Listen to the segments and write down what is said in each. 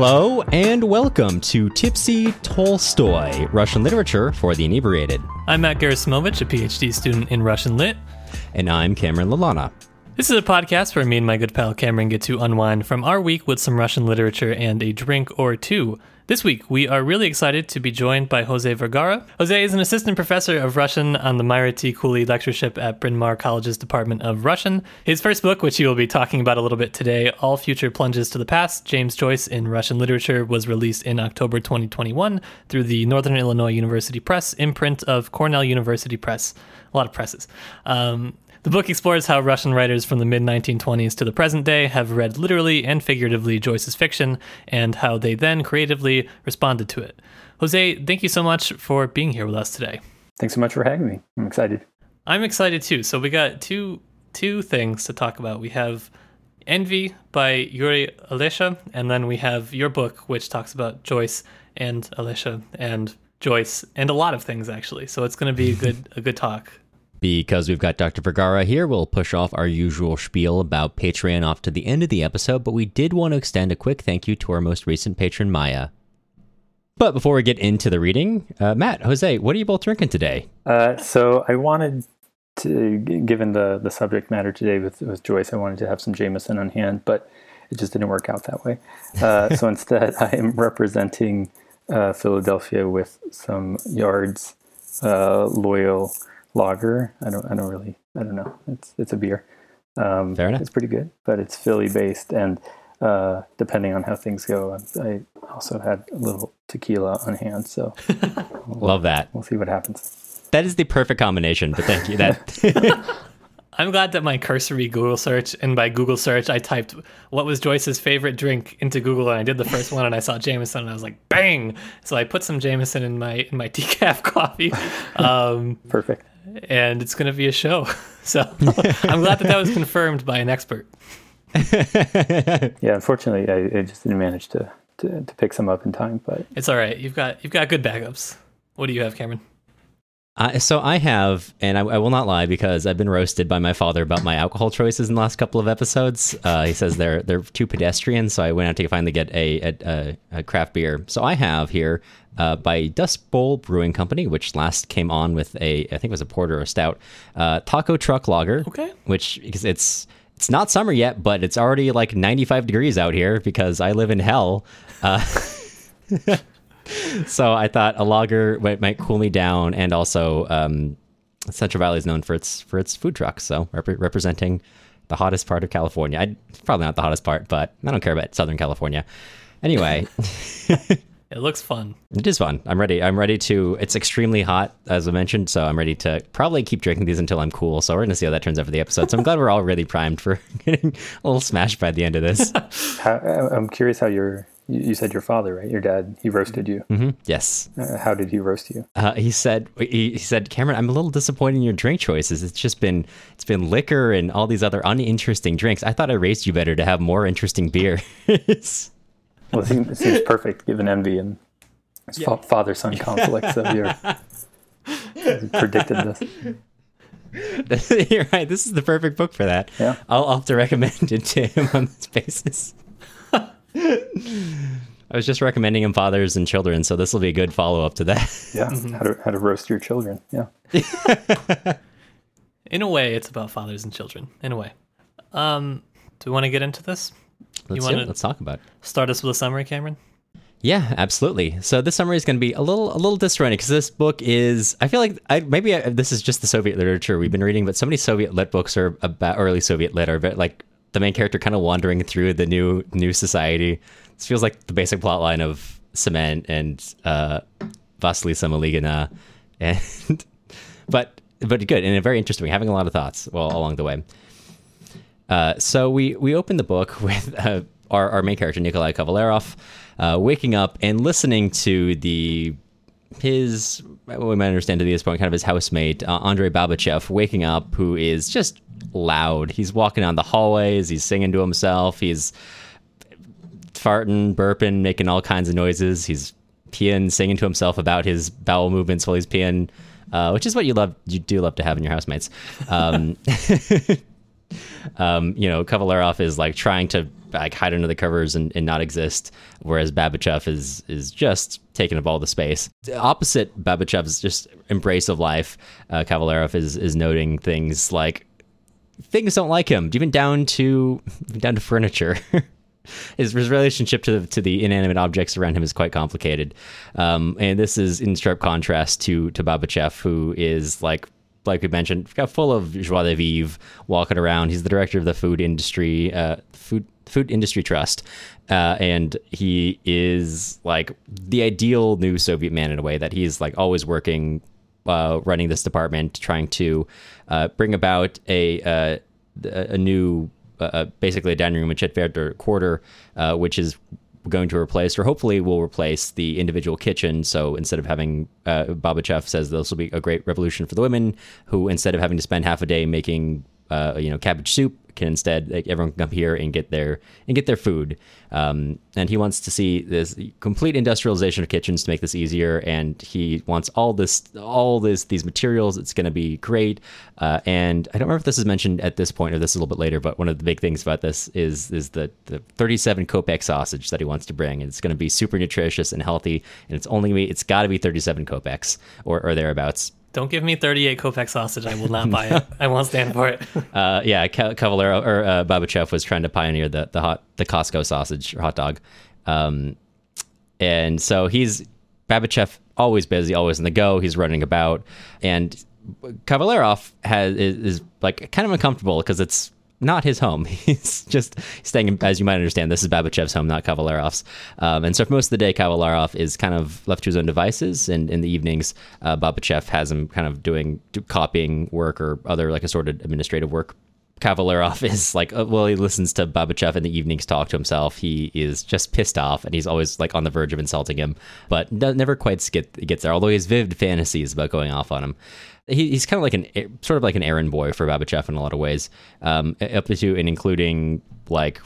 Hello and welcome to Tipsy Tolstoy, Russian literature for the inebriated. I'm Matt Gerasimovich, a PhD student in Russian Lit. And I'm Cameron Lalana. This is a podcast where me and my good pal Cameron get to unwind from our week with some Russian literature and a drink or two. This week, we are really excited to be joined by Jose Vergara. Jose is an assistant professor of Russian on the Myra T. Cooley Lectureship at Bryn Mawr College's Department of Russian. His first book, which he will be talking about a little bit today, All Future Plunges to the Past, James Joyce in Russian Literature, was released in October 2021 through the Northern Illinois University Press, imprint of Cornell University Press. A lot of presses. Um, the book explores how Russian writers from the mid 1920s to the present day have read literally and figuratively Joyce's fiction and how they then creatively responded to it. Jose, thank you so much for being here with us today. Thanks so much for having me. I'm excited. I'm excited too. So we got two two things to talk about. We have Envy by Yuri Olesha, and then we have your book, which talks about Joyce and Olesha and Joyce and a lot of things actually. So it's going to be a good a good talk. Because we've got Dr. Vergara here, we'll push off our usual spiel about Patreon off to the end of the episode, but we did want to extend a quick thank you to our most recent patron, Maya. But before we get into the reading, uh, Matt, Jose, what are you both drinking today? Uh, so I wanted to, given the, the subject matter today with, with Joyce, I wanted to have some Jameson on hand, but it just didn't work out that way. Uh, so instead, I am representing uh, Philadelphia with some Yards uh, Loyal lager. I don't I don't really I don't know. It's it's a beer. Um, Fair enough. It's pretty good, but it's Philly based, and uh, depending on how things go, I also had a little tequila on hand. So we'll, love that. We'll see what happens. That is the perfect combination. But thank you. That. I'm glad that my cursory Google search, and by Google search, I typed what was Joyce's favorite drink into Google, and I did the first one, and I saw Jameson, and I was like, bang! So I put some Jameson in my in my decaf coffee. Um, Perfect and it's going to be a show. So I'm glad that that was confirmed by an expert. yeah, unfortunately, I, I, just didn't manage to, to, to pick some up in time, but it's all right. You've got you've got good backups. What do you have, Cameron? Uh, so I have, and I, I, will not lie because I've been roasted by my father about my alcohol choices in the last couple of episodes. Uh, he says they're they're too pedestrian, so I went out to finally get a, a, a craft beer. So I have here uh, by Dust Bowl Brewing Company, which last came on with a, I think it was a porter or a stout, uh, Taco Truck Lager. Okay. Which because it's it's not summer yet, but it's already like 95 degrees out here because I live in hell. So I thought a lager might, might cool me down, and also um, Central Valley is known for its for its food trucks, so rep- representing the hottest part of California. I, probably not the hottest part, but I don't care about Southern California. Anyway. It looks fun. It is fun. I'm ready. I'm ready to. It's extremely hot, as I mentioned, so I'm ready to probably keep drinking these until I'm cool. So we're gonna see how that turns out for the episode. So I'm glad we're all really primed for getting a little smashed by the end of this. how, I'm curious how your you said your father, right? Your dad, he roasted you. Mm-hmm. Yes. Uh, how did he roast you? Uh, he said, he, he, said, Cameron, I'm a little disappointed in your drink choices. It's just been, it's been liquor and all these other uninteresting drinks. I thought I raised you better to have more interesting beer. well, it seems, it seems perfect given envy and yeah. father son conflict. So you're predicted this. You're right. This is the perfect book for that. Yeah. I'll, I'll have to recommend it to him on this basis. I was just recommending him fathers and children, so this will be a good follow up to that. Yeah, mm-hmm. how to how to roast your children. Yeah. In a way, it's about fathers and children. In a way. Um, do we want to get into this? Let's, you let's talk about it. Start us with a summary, Cameron. Yeah, absolutely. So this summary is going to be a little a little disjointed because this book is. I feel like I, maybe I, this is just the Soviet literature we've been reading, but so many Soviet lit books are about early Soviet lit are but like the main character kind of wandering through the new new society. This feels like the basic plot line of Cement and uh, Vasilisa and but but good and very interesting. Having a lot of thoughts well along the way. Uh, so we we open the book with uh, our our main character Nikolai Kavalerov uh, waking up and listening to the his what we might understand to this point kind of his housemate uh, Andrei Babichev waking up who is just loud. He's walking down the hallways, he's singing to himself, he's farting, burping, making all kinds of noises. He's peeing, singing to himself about his bowel movements while he's peeing, uh, which is what you love. You do love to have in your housemates. Um, um, you know, Kavalerov is like trying to like hide under the covers and, and not exist, whereas Babichev is is just taking up all the space. Opposite Babichev's just embrace of life. Uh, Kavalerov is is noting things like things don't like him, even down to down to furniture. his, his relationship to the, to the inanimate objects around him is quite complicated, um, and this is in sharp contrast to to Babichev, who is like like we mentioned, got full of joie de vivre, walking around. He's the director of the food industry, uh, food food industry trust, uh, and he is like the ideal new Soviet man in a way that he's like always working, uh, running this department, trying to uh, bring about a uh, a new, uh, basically a dining room in Chetvertak quarter, which is going to replace, or hopefully will replace the individual kitchen. So instead of having, uh, says this will be a great revolution for the women who, instead of having to spend half a day making, uh, you know, cabbage soup, can instead like, everyone can come here and get their and get their food. Um, and he wants to see this complete industrialization of kitchens to make this easier. And he wants all this all this these materials. It's going to be great. Uh, and I don't remember if this is mentioned at this point or this a little bit later. But one of the big things about this is is the the 37 kopeck sausage that he wants to bring. And it's going to be super nutritious and healthy. And it's only it's got to be 37 kopecks or, or thereabouts. Don't give me 38 Kopeck sausage. I will not buy it. I won't stand for it. Uh, yeah, Cavallero or uh, Babichev was trying to pioneer the the hot the Costco sausage or hot dog, um, and so he's Babichev always busy, always in the go. He's running about, and Kavalerov has is, is like kind of uncomfortable because it's not his home. He's just staying, as you might understand, this is Babichev's home, not Kavalerov's. Um, and so for most of the day, Kavalerov is kind of left to his own devices. And in the evenings, uh, Babichev has him kind of doing do copying work or other like assorted administrative work. Kavalerov is like, uh, well, he listens to Babichev in the evenings talk to himself. He is just pissed off and he's always like on the verge of insulting him, but never quite get, gets there, although he has vivid fantasies about going off on him he, he's kind of like an sort of like an errand boy for Babichev in a lot of ways, um, up to and including like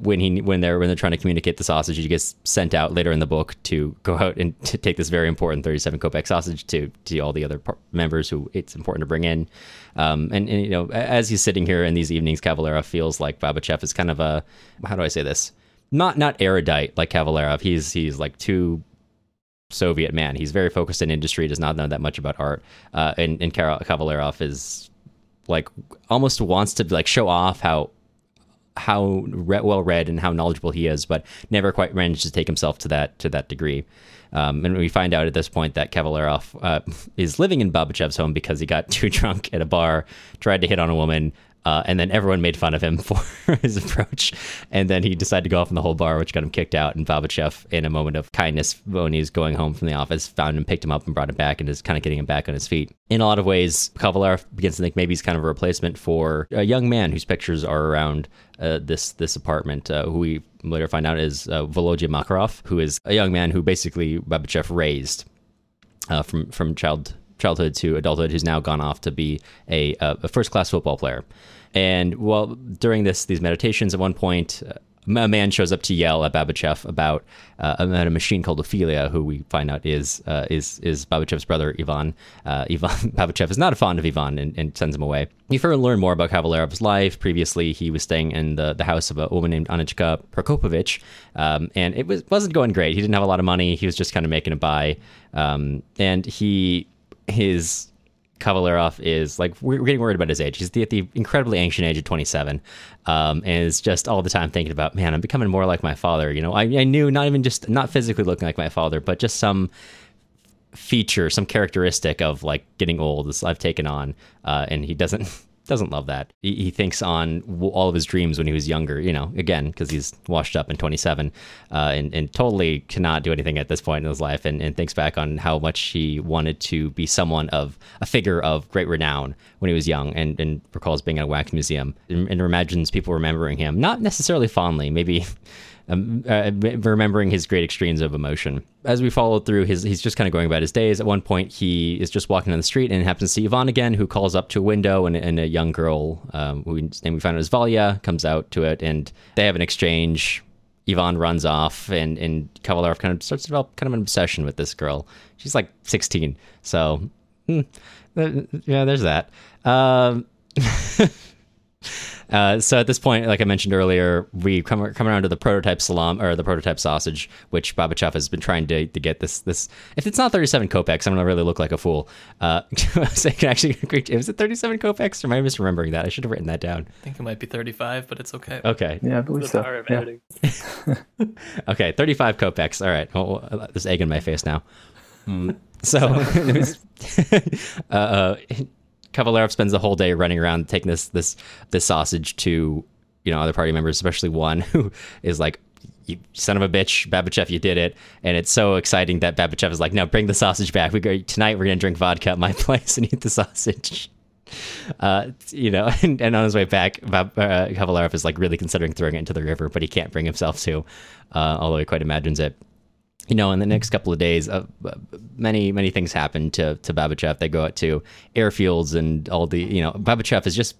when he when they're when they're trying to communicate the sausage, he gets sent out later in the book to go out and to take this very important 37 kopeck sausage to to all the other members who it's important to bring in. Um, and, and, you know, as he's sitting here in these evenings, Cavalera feels like Babichev is kind of a how do I say this? Not not erudite like Kavalerov. He's he's like too Soviet man. He's very focused in industry, does not know that much about art. Uh, and and Kavalerov is like almost wants to like show off how how re- well read and how knowledgeable he is, but never quite managed to take himself to that to that degree. Um, and we find out at this point that Kavalerov uh, is living in Babichev's home because he got too drunk at a bar, tried to hit on a woman, uh, and then everyone made fun of him for his approach. And then he decided to go off in the whole bar, which got him kicked out. And Babichev, in a moment of kindness, when he's going home from the office, found him, picked him up, and brought him back, and is kind of getting him back on his feet. In a lot of ways, Kavalerov begins to think maybe he's kind of a replacement for a young man whose pictures are around uh, this this apartment, uh, who we later find out is uh, Volodya Makarov, who is a young man who basically Babichev raised uh, from from child childhood to adulthood who's now gone off to be a, a first class football player. And well, during this these meditations, at one point, uh, a man shows up to yell at Babichev about, uh, about a machine called Ophelia, who we find out is uh, is is Babichev's brother Ivan. Uh, Ivan Babichev is not a fond of Ivan and, and sends him away. You further learn more about Kavalerov's life. Previously, he was staying in the, the house of a woman named Anichka Prokopovich, um, and it was wasn't going great. He didn't have a lot of money. He was just kind of making it by, um, and he his Kavalerov is like we're getting worried about his age. He's at the incredibly ancient age of 27, um, and is just all the time thinking about, man, I'm becoming more like my father. You know, I, I knew not even just not physically looking like my father, but just some feature, some characteristic of like getting old. I've taken on, uh, and he doesn't doesn't love that. He, he, thinks on all of his dreams when he was younger, you know, again, because he's washed up in 27 uh, and, and totally cannot do anything at this point in his life and, and thinks back on how much he wanted to be someone of a figure of great renown when he was young and, and recalls being at a wax museum and, and imagines people remembering him, not necessarily fondly, maybe um, uh, remembering his great extremes of emotion. As we follow through, his he's just kind of going about his days. At one point, he is just walking down the street and happens to see Ivan again, who calls up to a window, and, and a young girl, um, who name we find out is Valya, comes out to it, and they have an exchange. Ivan runs off, and and Kavalerov kind of starts to develop kind of an obsession with this girl. She's like 16, so hmm, yeah, there's that. Um, Uh, so at this point, like I mentioned earlier, we come come around to the prototype salam or the prototype sausage, which Babichev has been trying to, to get this this. If it's not 37 kopecks, I'm gonna really look like a fool. Uh, so actually, was it 37 kopecks? Or am I misremembering that? I should have written that down. I think it might be 35, but it's okay. Okay. Yeah, I believe so. Yeah. okay, 35 kopecks. All right. Well, there's egg in my face now. Mm. So, uh, uh, Kavalerov spends the whole day running around taking this this this sausage to you know other party members, especially one who is like, "You son of a bitch, Babichev, you did it!" And it's so exciting that Babichev is like, "No, bring the sausage back. We go tonight. We're gonna drink vodka at my place and eat the sausage." Uh, you know, and, and, on his way back, uh, Kavalerov is like really considering throwing it into the river, but he can't bring himself to, uh, although he quite imagines it you know, in the next couple of days, uh, many many things happen to to Babichev. They go out to airfields and all the you know, Babichev is just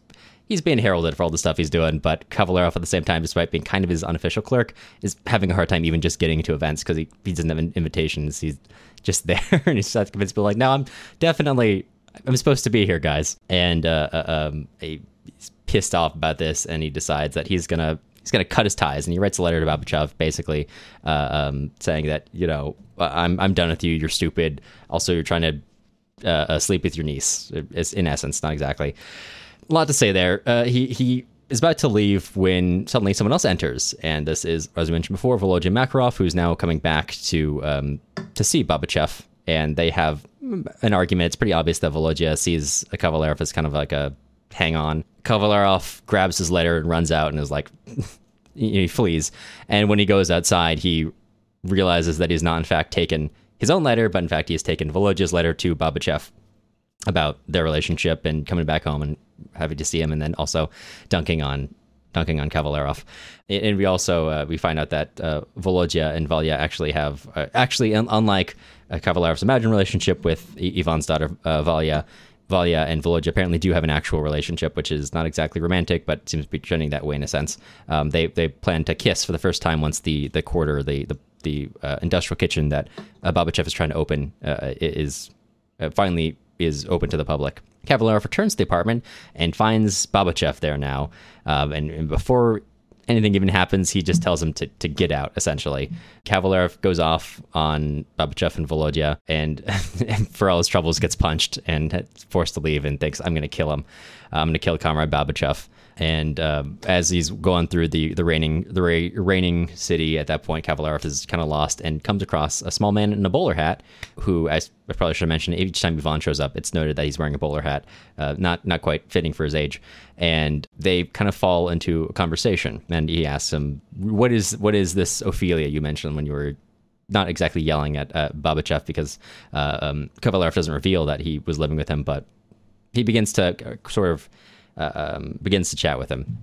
he's being heralded for all the stuff he's doing, but Kavalerov at the same time, despite being kind of his unofficial clerk, is having a hard time even just getting into events because he, he doesn't have invitations. He's just there and he's trying to convince people like, no, I'm definitely I'm supposed to be here, guys. And uh, uh um, he's pissed off about this, and he decides that he's gonna he's going to cut his ties, and he writes a letter to Babichev, basically uh, um, saying that you know I'm I'm done with you. You're stupid. Also, you're trying to uh, uh, sleep with your niece. It's in essence, not exactly. A lot to say there. Uh, he he is about to leave when suddenly someone else enters, and this is, as we mentioned before, Volodya Makarov, who's now coming back to um, to see Babichev, and they have an argument. It's pretty obvious that Volodya sees Kavalerov as kind of like a hang on. Kavalerov grabs his letter and runs out and is like, he flees. And when he goes outside, he realizes that he's not, in fact, taken his own letter, but in fact, he has taken Volodya's letter to Babichev about their relationship and coming back home and having to see him, and then also dunking on dunking on Kavalerov. And we also uh, we find out that uh, Volodya and Valya actually have uh, actually unlike uh, Kavalerov's imagined relationship with Ivan's daughter uh, Valya, Valya and Volodya apparently do have an actual relationship, which is not exactly romantic, but seems to be trending that way in a sense. Um, they they plan to kiss for the first time once the the quarter, the the the uh, industrial kitchen that uh, Babichev is trying to open uh, is uh, finally is open to the public. Kavalerov returns to the apartment and finds Babichev there now. Um, and, and, before anything even happens, he just tells him to, to get out, essentially. Kavalerov goes off on Babichev and Volodya, and, and, for all his troubles, gets punched and forced to leave and thinks, I'm going to kill him. I'm going to kill Comrade Babichev. And uh, as he's going through the the reigning the reigning city at that point, Kavalerov is kind of lost and comes across a small man in a bowler hat, who I, I probably should have mentioned. Each time Ivan shows up, it's noted that he's wearing a bowler hat, uh, not not quite fitting for his age. And they kind of fall into a conversation, and he asks him, "What is what is this Ophelia you mentioned when you were not exactly yelling at uh, Babichev because uh, um, doesn't reveal that he was living with him, but he begins to uh, sort of um, begins to chat with him.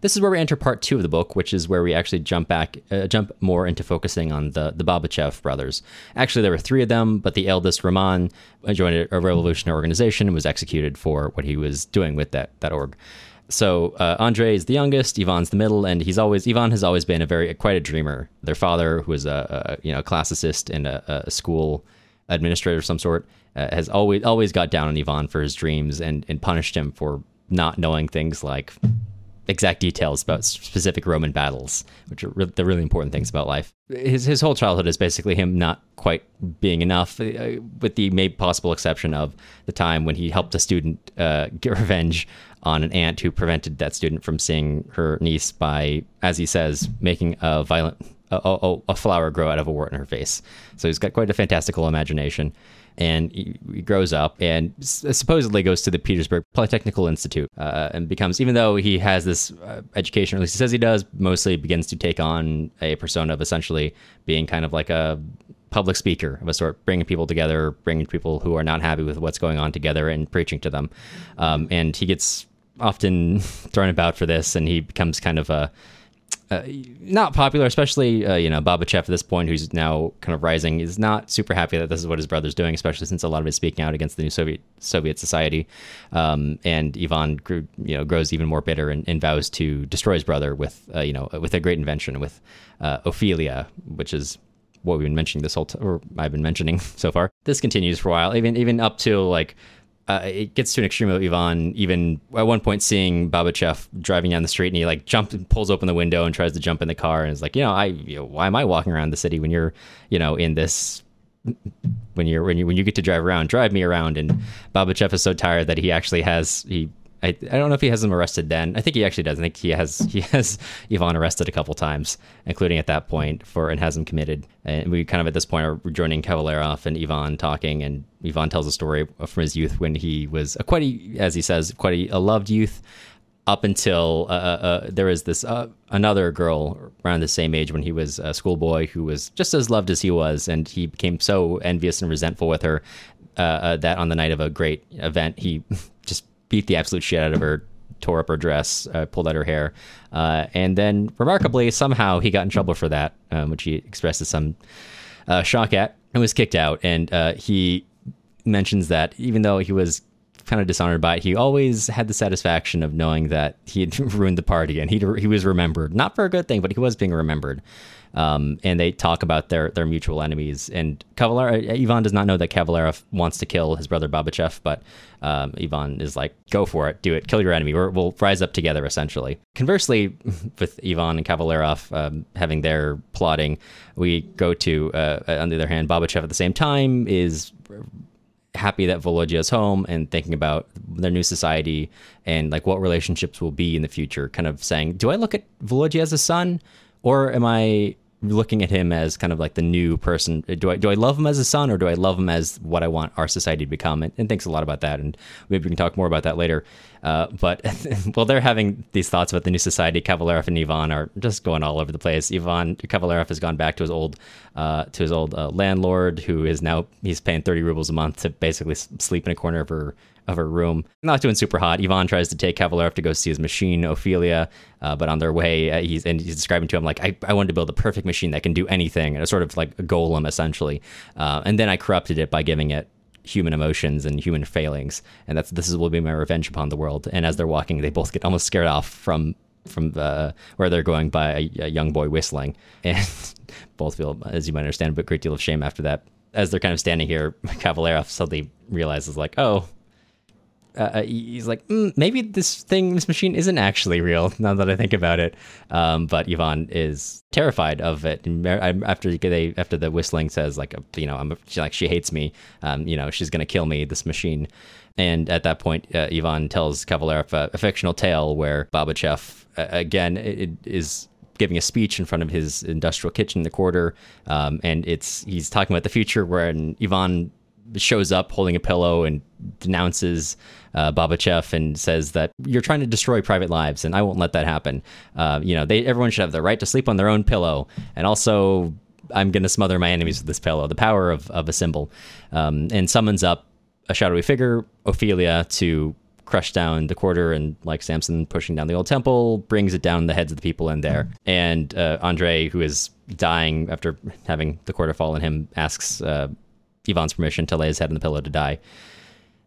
This is where we enter part two of the book, which is where we actually jump back, uh, jump more into focusing on the the Babichev brothers. Actually, there were three of them, but the eldest Roman joined a revolutionary organization and was executed for what he was doing with that that org. So uh, Andre is the youngest, Ivan's the middle, and he's always Ivan has always been a very quite a dreamer. Their father, who was a, a you know classicist and a, a school administrator of some sort, uh, has always always got down on Ivan for his dreams and and punished him for not knowing things like exact details about specific Roman battles, which are re- the really important things about life. His his whole childhood is basically him not quite being enough, uh, with the maybe possible exception of the time when he helped a student uh, get revenge on an aunt who prevented that student from seeing her niece by, as he says, making a violent a, a, a flower grow out of a wart in her face. So he's got quite a fantastical imagination and he, grows up and supposedly goes to the Petersburg Polytechnical Institute uh, and becomes, even though he has this uh, education, or at least he says he does, mostly begins to take on a persona of essentially being kind of like a public speaker of a sort, bringing people together, bringing people who are not happy with what's going on together and preaching to them. Um, and he gets often thrown about for this, and he becomes kind of a uh, not popular, especially uh, you know Babichev at this point, who's now kind of rising, is not super happy that this is what his brother's doing, especially since a lot of it is speaking out against the new Soviet Soviet society. Um, and Ivan grew, you know grows even more bitter and, and vows to destroy his brother with uh, you know with a great invention with uh, Ophelia, which is what we've been mentioning this whole time, or I've been mentioning so far. This continues for a while, even even up to like uh, it gets to an extreme of Ivan even at one point seeing Babichev driving down the street and he like jumps pulls open the window and tries to jump in the car and is like, you know, I you know, why am I walking around the city when you're, you know, in this when you're when you when you get to drive around, drive me around. And Babichev is so tired that he actually has he I, I don't know if he has him arrested then. I think he actually does. I think he has he has Ivan arrested a couple times, including at that point for and has him committed. And we kind of at this point are joining Kavalerov and Ivan talking, and Ivan tells a story from his youth when he was a quite a, as he says quite a, a loved youth. Up until uh, uh, uh there was this uh, another girl around the same age when he was a schoolboy who was just as loved as he was, and he became so envious and resentful with her uh, uh, that on the night of a great event he beat the absolute shit out of her, tore up her dress, uh, pulled out her hair, uh, and then remarkably somehow he got in trouble for that, um, which he expressed some uh, shock at, and was kicked out. And uh, he mentions that even though he was kind of dishonored by it, he always had the satisfaction of knowing that he had ruined the party and he he was remembered, not for a good thing, but he was being remembered. Um, and they talk about their their mutual enemies. And Kavaler, Ivan does not know that Kavalerov wants to kill his brother Babichev, but um, Ivan is like, "Go for it, do it, kill your enemy. we will rise up together." Essentially. Conversely, with Ivan and Kavalerov um, having their plotting, we go to uh, on the other hand, Babichev at the same time is happy that Volodya is home and thinking about their new society and like what relationships will be in the future. Kind of saying, do I look at Volodya as a son? Or am I looking at him as kind of like the new person? Do I do I love him as a son, or do I love him as what I want our society to become? And, and thinks a lot about that, and maybe we can talk more about that later. Uh, but while they're having these thoughts about the new society, Kavalerov and Ivan are just going all over the place. Ivan Kavalerov has gone back to his old uh, to his old uh, landlord, who is now he's paying thirty rubles a month to basically sleep in a corner of her of her room. Not doing super hot. Ivan tries to take Kavalerov to go see his machine, Ophelia, uh, but on their way, uh, he's and he's describing to him like, I, I wanted to build a perfect machine that can do anything, and it's sort of like a golem essentially. Uh, and then I corrupted it by giving it human emotions and human failings, and that's this is will be my revenge upon the world. And as they're walking, they both get almost scared off from from uh, where they're going by a, a young boy whistling, and both feel, as you might understand, a great deal of shame after that as they're kind of standing here, Kavalerov suddenly realizes, like, oh, uh, uh, he's like, mm, maybe this thing, this machine isn't actually real. Now that I think about it, um, but Ivan is terrified of it. After they, after the whistling says like, you know, I'm she, like she hates me. Um, you know, she's gonna kill me. This machine. And at that point, uh, Ivan tells Kavalerov a, a, fictional tale where Babichev, uh, again, it, it is giving a speech in front of his industrial kitchen in the quarter, um, and it's he's talking about the future where Ivan shows up holding a pillow and denounces uh, Babichev and says that you're trying to destroy private lives, and I won't let that happen. Uh, you know, they everyone should have the right to sleep on their own pillow, and also I'm going to smother my enemies with this pillow. The power of of a symbol, um, and summons up a shadowy figure, Ophelia, to crush down the quarter and like Samson pushing down the old temple brings it down the heads of the people in there. And uh, Andre, who is dying after having the quarter fall on him, asks uh, Ivan's permission to lay his head on the pillow to die.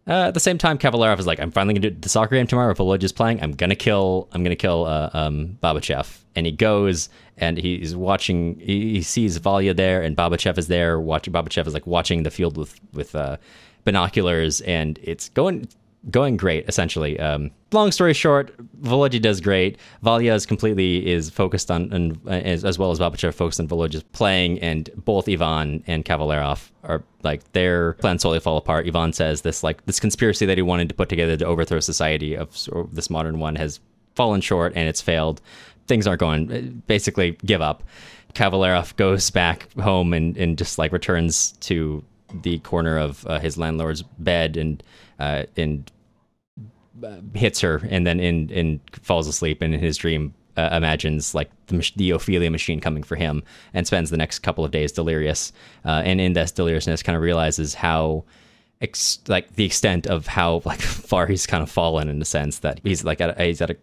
Uh, at the same time, Kavalerov is like, I'm finally gonna do the soccer game tomorrow. Volodya's playing, I'm gonna kill, I'm gonna kill uh, um, Babichev. And he goes and he's watching. He, he sees Valya there, and Babichev is there. Watching Babichev is like watching the field with with uh, binoculars, and it's going going great essentially. Um, long story short volodya does great. Valya is completely is focused on and as, as well as babichev focused on volodya's playing and both ivan and kavalerov are like their plans solely fall apart. Ivan says this like this conspiracy that he wanted to put together to overthrow society of this modern one has fallen short and it's failed. Things aren't going basically give up. Kavalerov goes back home and, and just like returns to the corner of uh, his landlord's bed and uh, and uh, hits her, and then in in falls asleep, and in his dream uh, imagines like the, the, Ophelia machine coming for him, and spends the next couple of days delirious, uh, and in this deliriousness, kind of realizes how. Ex- like the extent of how like far he's kind of fallen in the sense that he's like at a, he's at a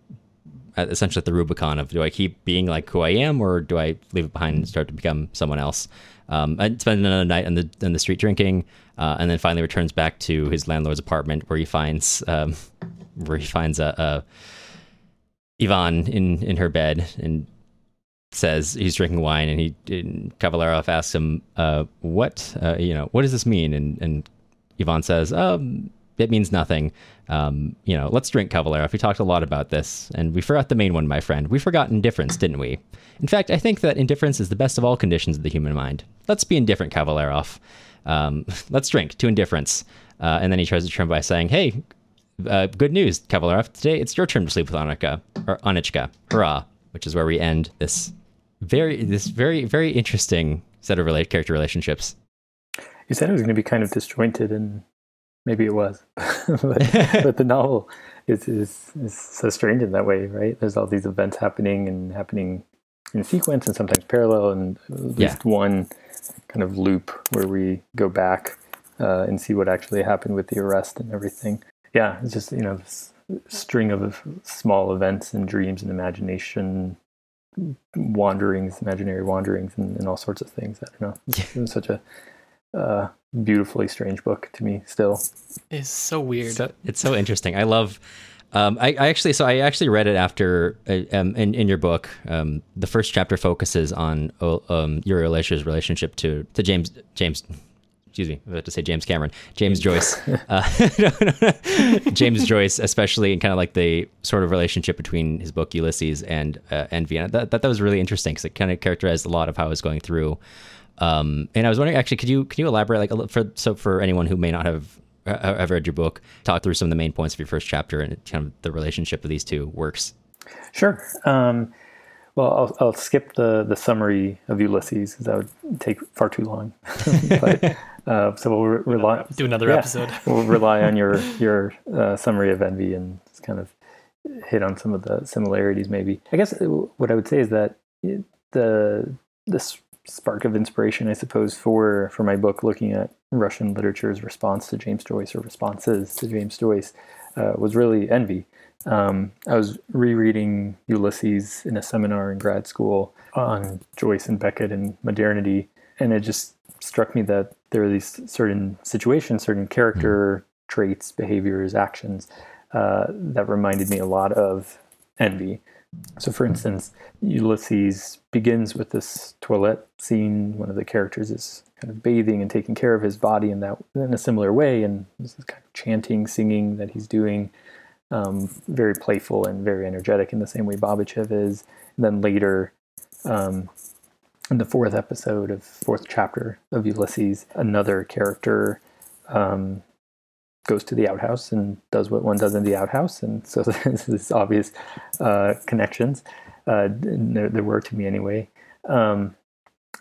essentially at the Rubicon of do I keep being like who I am or do I leave it behind and start to become someone else? Um, and spend another night on the on the street drinking, uh, and then finally returns back to his landlord's apartment where he finds um, where he finds a, a Ivan in in her bed and says he's drinking wine, and he and Kavalerov asks him, uh, "What uh, you know? What does this mean?" And and Ivan says, um, it means nothing. Um, you know, let's drink Kavalerov. We talked a lot about this, and we forgot the main one, my friend. We forgot indifference, didn't we? In fact, I think that indifference is the best of all conditions of the human mind. Let's be indifferent, Kavalerov. Um, let's drink to indifference. Uh, and then he tries to trim by saying, "Hey, uh, good news, Kavalerov. Today it's your turn to sleep with Annika or Anichka. Hurrah!" Which is where we end this very, this very, very interesting set of related character relationships. You said it was going to be kind of disjointed, and maybe it was, but, but, the novel is, is is so strange in that way, right? There's all these events happening and happening in sequence, and sometimes parallel, and at least yeah. one kind of loop where we go back uh, and see what actually happened with the arrest and everything. Yeah, it's just you know this string of small events and dreams and imagination wanderings, imaginary wanderings, and, and all sorts of things. I don't know. Yeah. It was such a uh, beautifully strange book to me. Still, it's so weird. So, it's so interesting. I love. Um, I, I, actually, so I actually read it after uh, um, in in your book. Um, the first chapter focuses on um, Yuri Olesha's relationship to to James James excuse me, I was to say James Cameron, James Joyce, uh, James Joyce, especially in kind of like the sort of relationship between his book Ulysses and uh, and Vienna. That, that that was really interesting because it kind of characterized a lot of how I was going through. Um, and I was wondering, actually, could you could you elaborate like for so for anyone who may not have ever read your book, talk through some of the main points of your first chapter and kind of the relationship of these two works. Sure. Um, well, I'll, I'll, skip the, the summary of Ulysses because that would take far too long. but, uh, so we'll re- rely do another yeah, episode. we'll rely on your your uh, summary of envy and just kind of hit on some of the similarities. Maybe I guess uh, what I would say is that the this spark of inspiration, I suppose, for for my book, looking at Russian literature's response to James Joyce or responses to James Joyce, uh, was really envy. Um, I was rereading Ulysses in a seminar in grad school on Joyce and Beckett and modernity, and it just struck me that there are these certain situations, certain character mm. traits, behaviors, actions uh, that reminded me a lot of envy. So, for instance, Ulysses begins with this toilet scene. One of the characters is kind of bathing and taking care of his body in that in a similar way, and this is kind of chanting, singing that he's doing um, very playful and very energetic in the same way Babichev is. And then later, um, in the fourth episode of fourth chapter of Ulysses, another character um, goes to the outhouse and does what one does in the outhouse, and so there's obvious uh, connections. Uh, there, there, were to me anyway. Um,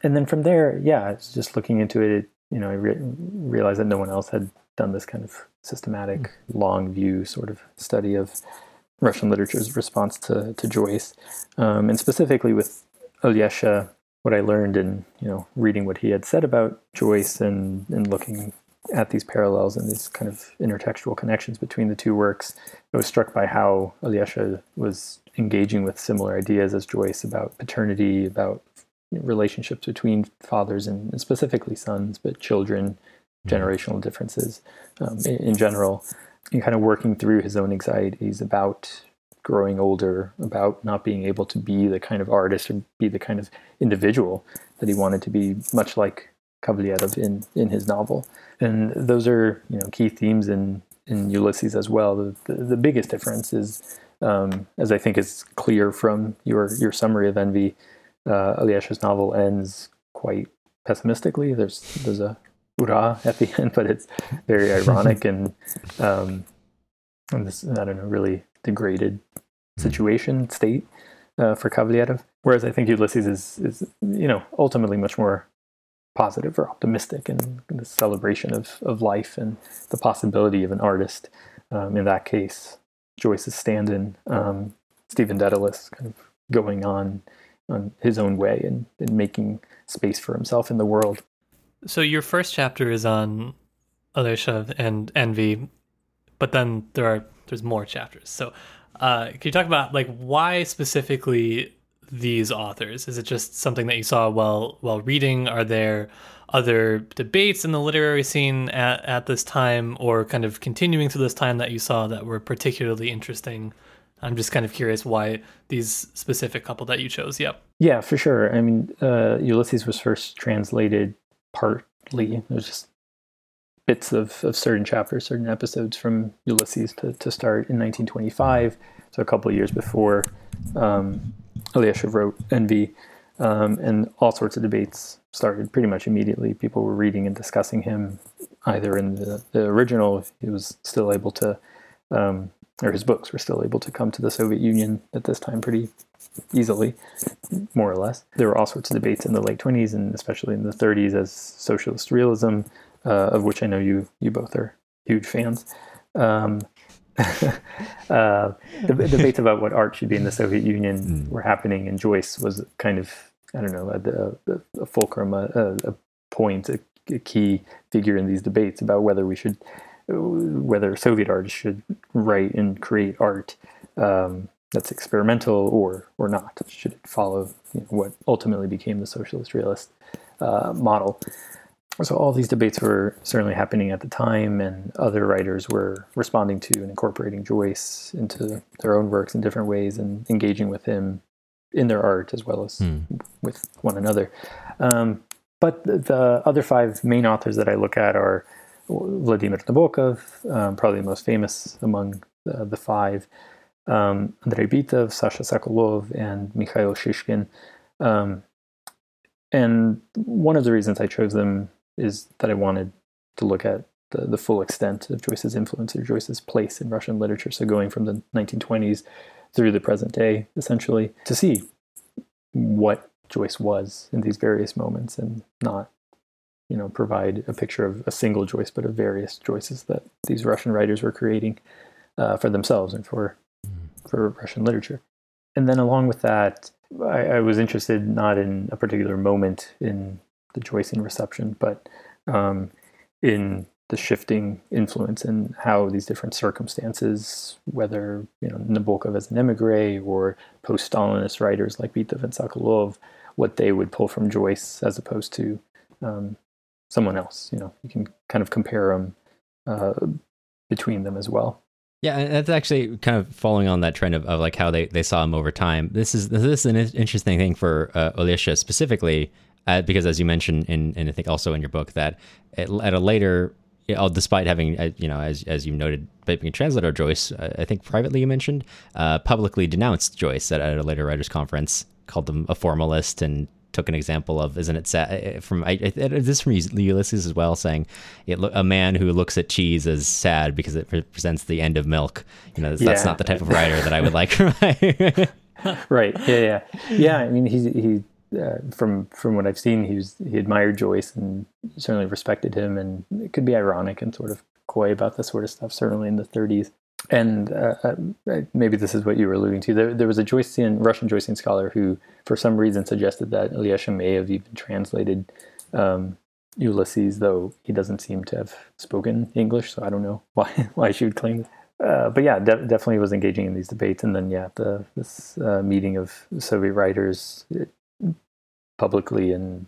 and then from there, yeah, it's just looking into it. it you know, I re- realized that no one else had done this kind of systematic, mm. long view sort of study of Russian literature's response to, to Joyce. Um, and specifically with Olesha, what I learned in, you know, reading what he had said about Joyce and, and looking at these parallels and these kind of intertextual connections between the two works, I was struck by how Olesha was engaging with similar ideas as Joyce about paternity, about relationships between fathers and specifically sons, but children, generational differences um, in, in, general, and kind of working through his own anxieties about growing older, about not being able to be the kind of artist or be the kind of individual that he wanted to be, much like Kavalerov in, in his novel. And those are you know key themes in, in Ulysses as well. The, the, the biggest difference is, um, as I think is clear from your, your summary of Envy, uh, Olesha's novel ends quite pessimistically. There's there's a hurrah at the end, but it's very ironic and um, and this I don't know really degraded situation state uh, for Kavalerov. Whereas I think Ulysses is is you know ultimately much more positive or optimistic and the celebration of of life and the possibility of an artist. Um, in that case, Joyce's stand-in, um, Stephen Dedalus, kind of going on on his own way and, and making space for himself in the world. So your first chapter is on Olesha and Envy, but then there are there's more chapters. So uh, can you talk about like why specifically these authors? Is it just something that you saw while while reading? Are there other debates in the literary scene at, at this time, or kind of continuing through this time that you saw that were particularly interesting? I'm just kind of curious why these specific couple that you chose. Yep. Yeah, for sure. I mean, uh, Ulysses was first translated partly. Was just bits of, of certain chapters, certain episodes from Ulysses to, to start in 1925. So a couple of years before um, Olesha wrote Envy. Um, and all sorts of debates started pretty much immediately. People were reading and discussing him either in the, the original, he was still able to, um, or his books were still able to come to the Soviet Union at this time pretty easily, more or less. There were all sorts of debates in the late 20s and especially in the 30s as socialist realism, uh, of which I know you you both are huge fans. Um, uh, the, debates about what art should be in the Soviet Union mm. were happening, and Joyce was kind of I don't know a, a, a fulcrum, a, a point, a, a, key figure in these debates about whether we should, whether Soviet artists should write and create art um, that's experimental or or not. Should it follow you know, what ultimately became the socialist realist uh, model? So all these debates were certainly happening at the time, and other writers were responding to and incorporating Joyce into their own works in different ways and engaging with him in their art as well as hmm. with one another. Um, but the, the, other five main authors that I look at are Vladimir Nabokov, um, probably the most famous among the, the five, um, Andrei Bitov, Sasha Sokolov, and Mikhail Shishkin. Um, and one of the reasons I chose them is that I wanted to look at the, the full extent of Joyce's influence or Joyce's place in Russian literature. So going from the 1920s through the present day, essentially, to see what Joyce was in these various moments and not, you know, provide a picture of a single Joyce, but of various Joyces that these Russian writers were creating uh, for themselves and for for Russian literature. And then along with that, I, I was interested not in a particular moment in the Joycean reception, but um, in the shifting influence and how these different circumstances, whether you know Nabokov as an emigre or post-Stalinist writers like Bitov and Sokolov, what they would pull from Joyce as opposed to um, someone else. You know, you can kind of compare them uh, between them as well. Yeah, and that's actually kind of following on that trend of, of like how they, they saw him over time. This is this is an interesting thing for uh, Olesha specifically, uh, because as you mentioned in and I think also in your book that at, at a later despite having, uh, you know, as as you noted, being a translator Joyce, I think privately you mentioned, uh, publicly denounced Joyce at, at, a later writers' conference, called them a formalist, and took an example of, isn't it sad? Uh, from I, I, this from Ulysses as well, saying it, a man who looks at cheese as sad because it represents the end of milk. You know, that's, yeah. that's not the type of writer that I would like. right? Yeah, yeah, yeah. I mean, he he uh, from from what I've seen, he was he admired Joyce and certainly respected him, and it could be ironic and sort of coy about this sort of stuff. Certainly in the 30s, and uh, uh, maybe this is what you were alluding to. There, there was a Joycean Russian Joycean scholar who, for some reason, suggested that Olesha may have even translated um, Ulysses, though he doesn't seem to have spoken English. So I don't know why why she would claim it. Uh, but yeah, de- definitely was engaging in these debates, and then yeah, the this uh, meeting of Soviet writers it, publicly and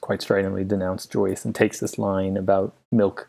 quite stridently denounced Joyce and takes this line about milk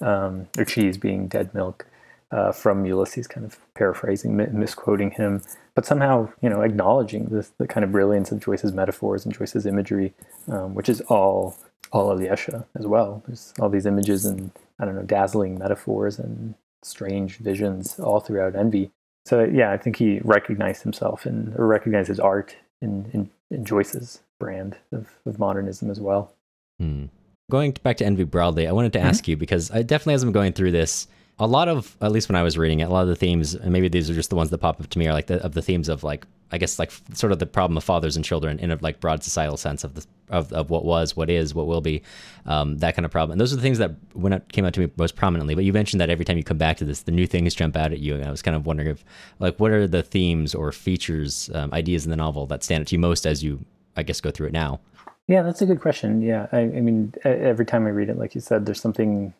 um, or cheese being dead milk uh, from Ulysses, kind of paraphrasing, misquoting him, but somehow you know acknowledging the kind of brilliance of Joyce's metaphors and Joyce's imagery, um, which is all all Olesha as well. There's all these images and I don't know dazzling metaphors and strange visions all throughout Envy. So yeah, I think he recognized himself and recognized his art in, in, in Joyce's brand of, of modernism as well. Hmm. Going back to Envy broadly, I wanted to mm-hmm. ask you because I definitely, as I'm going through this, a lot of, at least when I was reading it, a lot of the themes, and maybe these are just the ones that pop up to me, are like the, of the themes of like, I guess like sort of the problem of fathers and children in a like broad societal sense of the of, of what was, what is, what will be, um, that kind of problem. And those are the things that when it came out to me most prominently. But you mentioned that every time you come back to this, the new things jump out at you. And I was kind of wondering if, like, what are the themes or features, um, ideas in the novel that stand out to you most as you, I guess, go through it now? Yeah, that's a good question. Yeah, I, I mean, every time I read it, like you said, there's something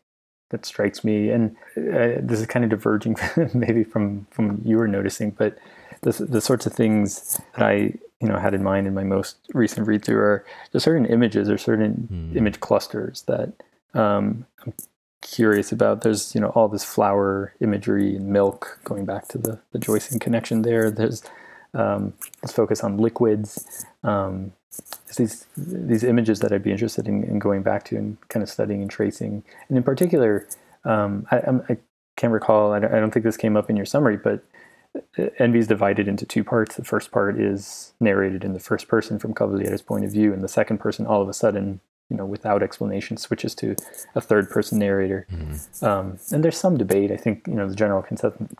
that strikes me, and uh, this is kind of diverging maybe from from you were noticing, but the the sorts of things that I you know had in mind in my most recent read through are just certain images or certain mm. image clusters that um, I'm curious about. There's you know all this flower imagery and milk going back to the the Joycean connection there. There's um, let's focus on liquids. Um, these these images that I'd be interested in, in, going back to and kind of studying and tracing. And in particular, um, I, I, can't recall. I don't, I don't, think this came up in your summary, but Envy is divided into two parts. The first part is narrated in the first person from Kavalerov's point of view, and the second person, all of a sudden, you know, without explanation, switches to a third person narrator. Mm-hmm. Um, and there's some debate. I think you know the general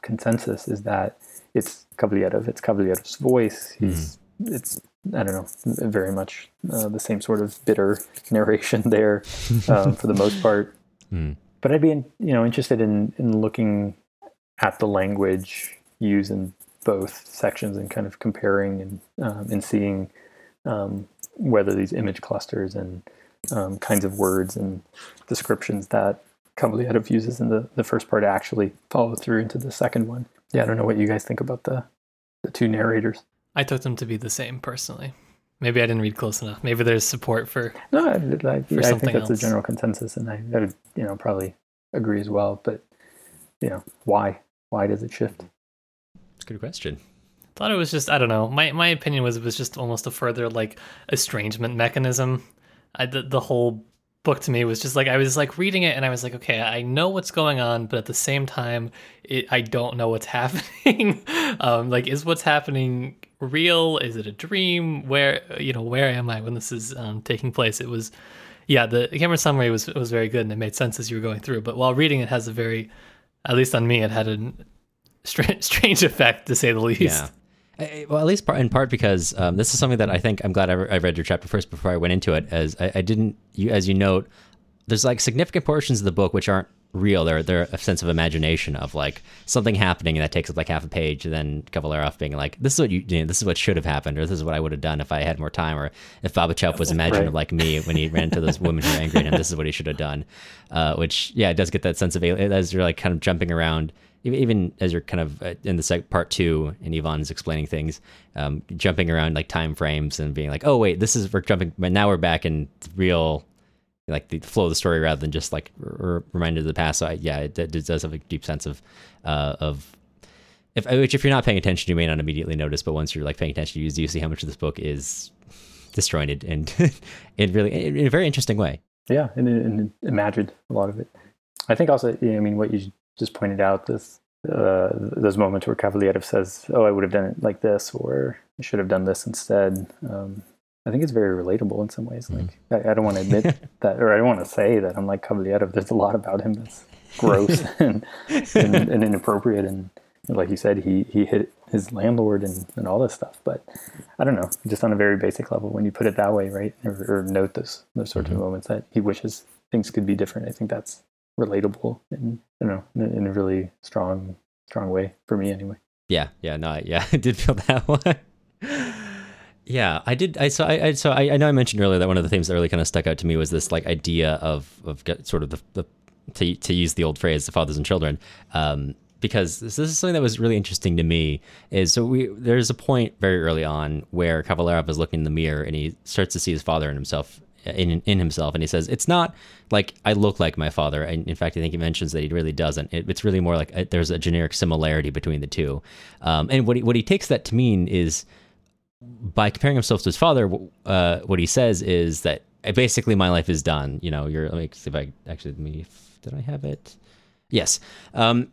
consensus is that it's Kavalerov. It's Kavalerov's voice. He's mm-hmm. it's I don't know, very much uh, the same sort of bitter narration there um, for the most part. Mm. But I'd be, in, you know, interested in in looking at the language used in both sections and kind of comparing and um, and seeing um, whether these image clusters and um, kinds of words and descriptions that Kavalerov uses in the, the first part actually follow through into the second one. Yeah, I don't know what you guys think about the the two narrators. I took them to be the same personally. Maybe I didn't read close enough. Maybe there's support for. No, I, I, yeah, I think that's else. a general consensus, and I, I would, you know, probably agree as well. But you know, why? Why does it shift? Good question. Thought it was just I don't know. My my opinion was it was just almost a further like estrangement mechanism. I, the, the whole book to me was just like I was like reading it and I was like, okay, I know what's going on, but at the same time, it, I don't know what's happening. um, like, is what's happening real? Is it a dream? Where you know where am I when this is um, taking place? It was, yeah, the camera summary was was very good and it made sense as you were going through. But while reading it has a very, at least on me, it had a strange, strange effect to say the least. Yeah. Well, at least part, in part because um, this is something that I think I'm glad I, I, read your chapter first before I went into it. As I, I, didn't, you, as you note, there's like significant portions of the book which aren't real. They're they're a sense of imagination of like something happening and that takes up like half a page, and then Kavalerov being like, "This is what you, you know, this is what should have happened, or this is what I would have done if I had more time, or if Babichev was imaginative right. like me when he ran into those women who were angry at him. This is what he should have done." Uh, which yeah, it does get that sense of as you're like kind of jumping around even as you're kind of uh, in the sec- part two and Ivan's explaining things, um, jumping around like time frames and being like, oh wait, this is we're jumping, but now we're back in real, like the flow of the story rather than just like r- reminder of the past. So I, yeah, it, it, does have a deep sense of uh, of if which if you're not paying attention, you may not immediately notice, but once you're like paying attention, you do see how much of this book is disjointed and in really in a very interesting way. Yeah, and, and imagined a lot of it. I think also, I mean, what you just pointed out this uh, those moments where Kavalerov says, "Oh, I would have done it like this," or "I should have done this instead." Um, I think it's very relatable in some ways. Mm-hmm. Like I, I, don't want to admit that, or I don't want to say that I'm like Kavalerov. There's a lot about him that's gross and, and, and, inappropriate, and like you said, he he hit his landlord and, and all this stuff. But I don't know, just on a very basic level, when you put it that way, right, or, or note those those sorts mm-hmm. of moments that he wishes things could be different. I think that's relatable and you know in, a really strong strong way for me anyway. Yeah, yeah, no, yeah, I did feel that way. yeah, I did. I so I, I so I, I, know I mentioned earlier that one of the things that really kind of stuck out to me was this like idea of of sort of the, the to to use the old phrase, the fathers and children. Um, because this, this is something that was really interesting to me is so we there's a point very early on where Kavalerov is looking in the mirror and he starts to see his father and himself in in himself, and he says it's not like I look like my father. And in fact, I think he mentions that he really doesn't. It, it's really more like a, there's a generic similarity between the two. Um, and what he, what he takes that to mean is by comparing himself to his father, uh, what he says is that basically my life is done. You know, you're. Let me see if I actually let me. Did I have it? Yes. Um,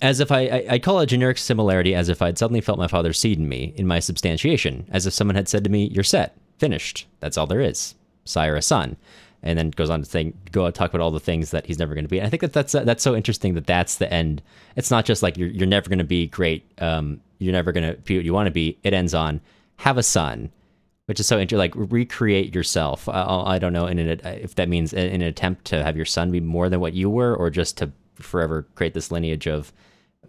as if I, I, I call it generic similarity, as if I'd suddenly felt my father's seed in me, in my substantiation, as if someone had said to me, "You're set, finished. That's all there is." Sire a son and then goes on to think go talk about all the things that he's never going to be. And i think that that's that's so interesting that that's the end. It's not just like you're, you're never going to be great um, you're never going to be what you want to be. It ends on have a son which is so interesting like recreate yourself. I, I don't know in an, if that means in an attempt to have your son be more than what you were or just to forever create this lineage of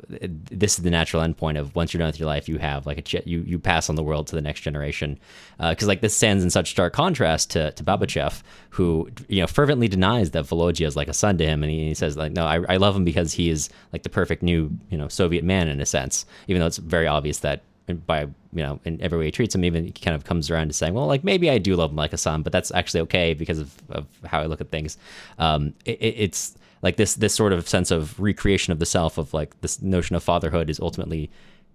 this is the natural endpoint of once you're done with your life, you have like a you you pass on the world to the next generation. Because uh, like this stands in such stark contrast to to Babichev, who you know fervently denies that Volodya is like a son to him, and he, he says like, no, I, I love him because he is like the perfect new you know Soviet man in a sense, even though it's very obvious that by you know in every way he treats him even he kind of comes around to saying well like maybe i do love him like a son but that's actually okay because of, of how i look at things. Um, it, it's like this this sort of sense of recreation of the self of like this notion of fatherhood is ultimately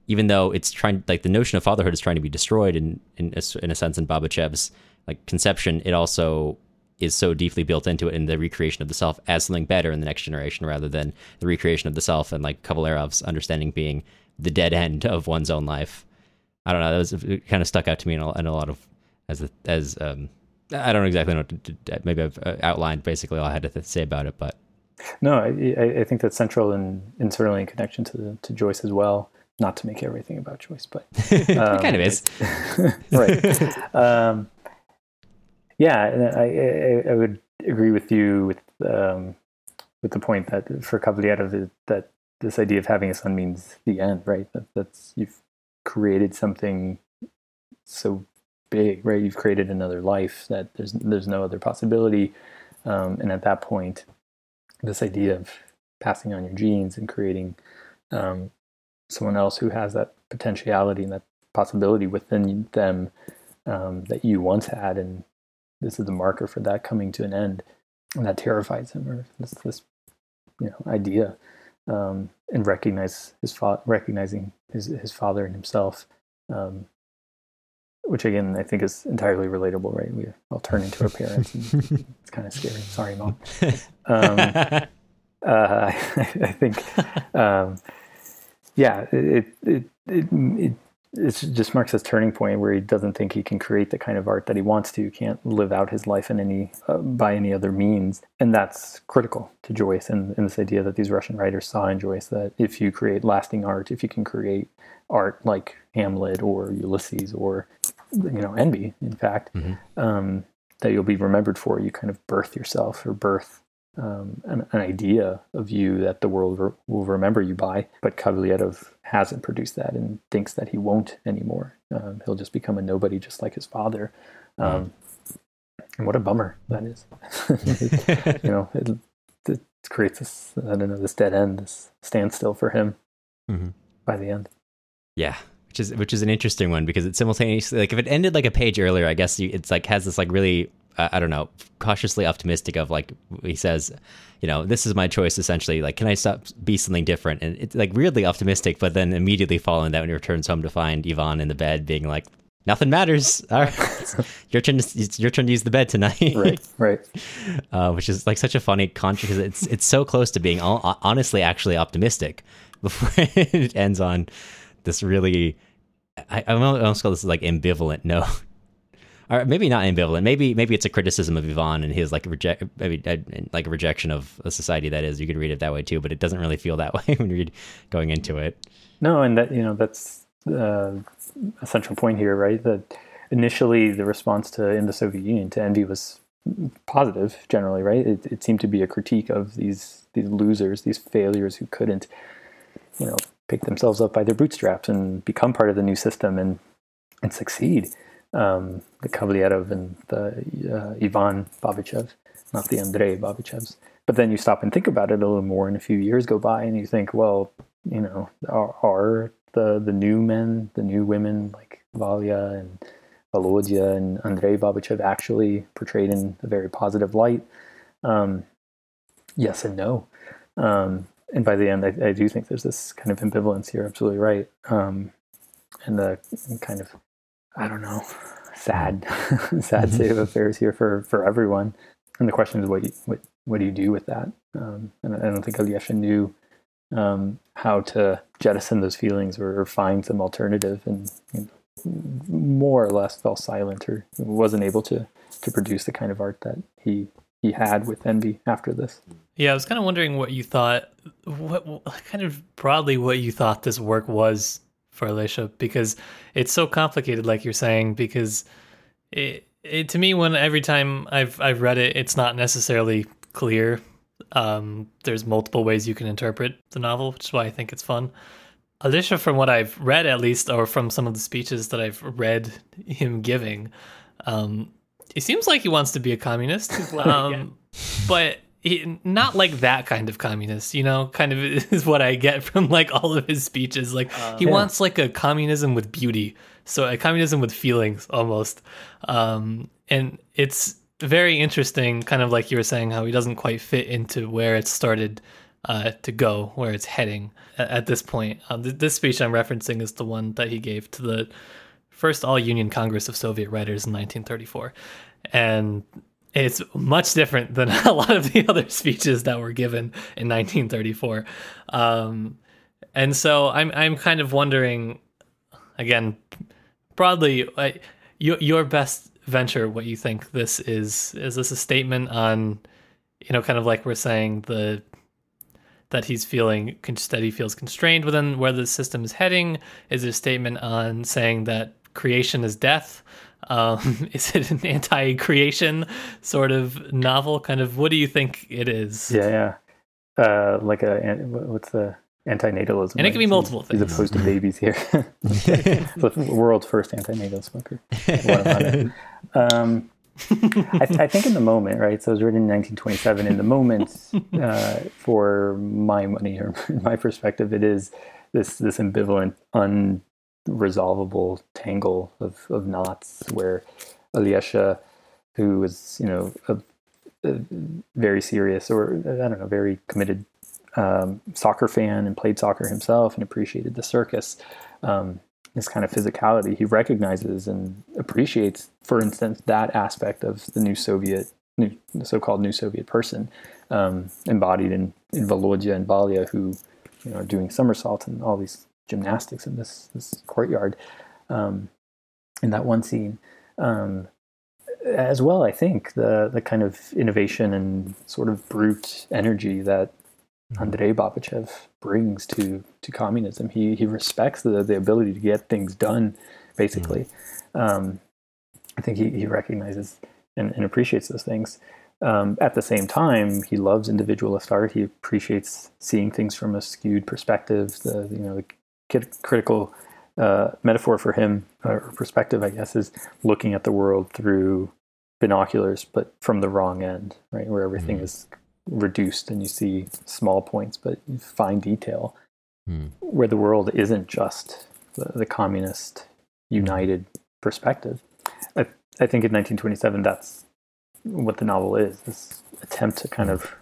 even though it's trying like the notion of fatherhood is trying to be destroyed in in a, in a sense in Babichev's like conception, it also is so deeply built into it in the recreation of the self as something better in the next generation rather than the recreation of the self and like Kavalerov's understanding being the dead end of one's own life. I don't know. That was kind of stuck out to me in a, in a lot of as a, as um, I don't exactly know. To, to, maybe I've uh, outlined basically all I had to say about it, but no, I, I think that's central and, and certainly in connection to to Joyce as well. Not to make everything about Joyce, but um, it kind of is, right? Um, yeah, I, I, I would agree with you with um, with the point that for Kavalerov that this idea of having a son means the end, right? That that's you've created something so big, right? You've created another life that there's there's no other possibility, um, and at that point, this idea of passing on your genes and creating um, someone else who has that potentiality and that possibility within them um, that you once had, and this is the marker for that coming to an end, and that terrifies him, or this this you know idea, um, and recognize his fa- recognizing his his father and himself um, which again I think is entirely relatable, right? We all turn into our parents. And it's kind of scary. Sorry, mom. Um, uh, I, I, think, um, yeah, it it, it it it just marks this turning point where he doesn't think he can create the kind of art that he wants to. He can't live out his life in any uh, by any other means, and that's critical to Joyce and, and this idea that these Russian writers saw in Joyce that if you create lasting art, if you can create art like Hamlet or Ulysses or you know envy in fact mm-hmm. um, that you'll be remembered for you kind of birth yourself or birth um, an, an, idea of you that the world re- will remember you by but Kavalerov hasn't produced that and thinks that he won't anymore um, he'll just become a nobody just like his father mm-hmm. and what a bummer that is you know it, it, creates this i don't know this dead end this standstill for him mm-hmm. by the end yeah which is which is an interesting one because it's simultaneously like if it ended like a page earlier, I guess you, it's like has this like really I don't know cautiously optimistic of like he says, you know, this is my choice essentially. Like, can I stop be something different? And it's like weirdly optimistic, but then immediately following that when he returns home to find Ivan in the bed, being like, nothing matters. All right, your turn. To, it's your turn to use the bed tonight. right, right. Uh, which is like such a funny contrast because it's it's so close to being all, honestly actually optimistic before it ends on this really I, I almost call this like ambivalent no or maybe not ambivalent. Maybe maybe it's a criticism of Ivan and his like reject maybe uh, like a rejection of a society that is. You could read it that way too but it doesn't really feel that way when you're going into it. No and that you know that's uh, a central point here right? That initially the response to in the Soviet Union to envy was positive generally right? It, it seemed to be a critique of these these losers these failures who couldn't you know pick themselves up by their bootstraps and become part of the new system and and succeed. Um, the Kavalerov and the uh, Ivan Babichev, not the Andrei Babichevs. But then you stop and think about it a little more, and a few years go by, and you think, well, you know, are, are the the new men, the new women like Valya and Volodya and Andrei Babichev actually portrayed in a very positive light? Um, yes and no. Um, and by the end, I, I, do think there's this kind of ambivalence here. Absolutely right. Um, and the kind of, I don't know, sad, sad state of mm-hmm. affairs here for for everyone. And the question is, what you, what what do you do with that? Um, and I don't think Olesha knew um, how to jettison those feelings or, or find some alternative, and you know, more or less fell silent or wasn't able to to produce the kind of art that he he had with envy after this. Yeah, I was kind of wondering what you thought, what, what kind of broadly what you thought this work was for Olesha, because it's so complicated, like you're saying. Because it, it to me, when every time I've I've read it, it's not necessarily clear. Um, there's multiple ways you can interpret the novel, which is why I think it's fun. Olesha, from what I've read at least, or from some of the speeches that I've read him giving, um, he seems like he wants to be a communist. Um, yeah. But not like that kind of communist, you know, kind of is what I get from like all of his speeches. Like uh, he yeah. wants like a communism with beauty, so a communism with feelings almost. Um, and it's very interesting, kind of like you were saying, how he doesn't quite fit into where it started uh, to go, where it's heading at, at this point. Um, th- this speech I'm referencing is the one that he gave to the first all Union Congress of Soviet Writers in 1934, and it's much different than a lot of the other speeches that were given in 1934. Um, and so I'm I'm kind of wondering, again, broadly, uh, your your best venture, what you think this is? Is this a statement on, you know, kind of like we're saying the that he's feeling that he feels constrained within where the system is heading? Is it a statement on saying that creation is death? Um, is it an anti-creation sort of novel? Kind of, what do you think it is? Yeah, yeah. Uh, like a what's the antinatalism? And it can be multiple he's, things. He's opposed to babies here. the world's first antinatal smoker. Um, I, I, think in the moment, right? So it was written in 1927. In the moment, uh, for my money or my perspective, it is this this ambivalent, unresolvable tangle of, of knots where Olesha, who was you know a, a very serious or I don't know very committed um, soccer fan and played soccer himself and appreciated the circus. Um, kind of physicality, he recognizes and appreciates, for instance, that aspect of the new Soviet, new, so-called new Soviet person, um, embodied in, in Volodya and Valya, who you know are doing somersaults and all these gymnastics in this this courtyard. Um, in that one scene, um, as well, I think the the kind of innovation and sort of brute energy that Andrei Babichev brings to to communism. He he respects the the ability to get things done, basically. Mm-hmm. Um, I think he, he recognizes and, and appreciates those things. Um, at the same time, he loves individualist art. He appreciates seeing things from a skewed perspective. The you know the critical uh, metaphor for him or perspective, I guess, is looking at the world through binoculars, but from the wrong end, right, where everything mm-hmm. is reduced and you see small points, but fine detail, hmm. where the world isn't just the, the, communist united perspective. I, I think in 1927, that's what the novel is this attempt to kind of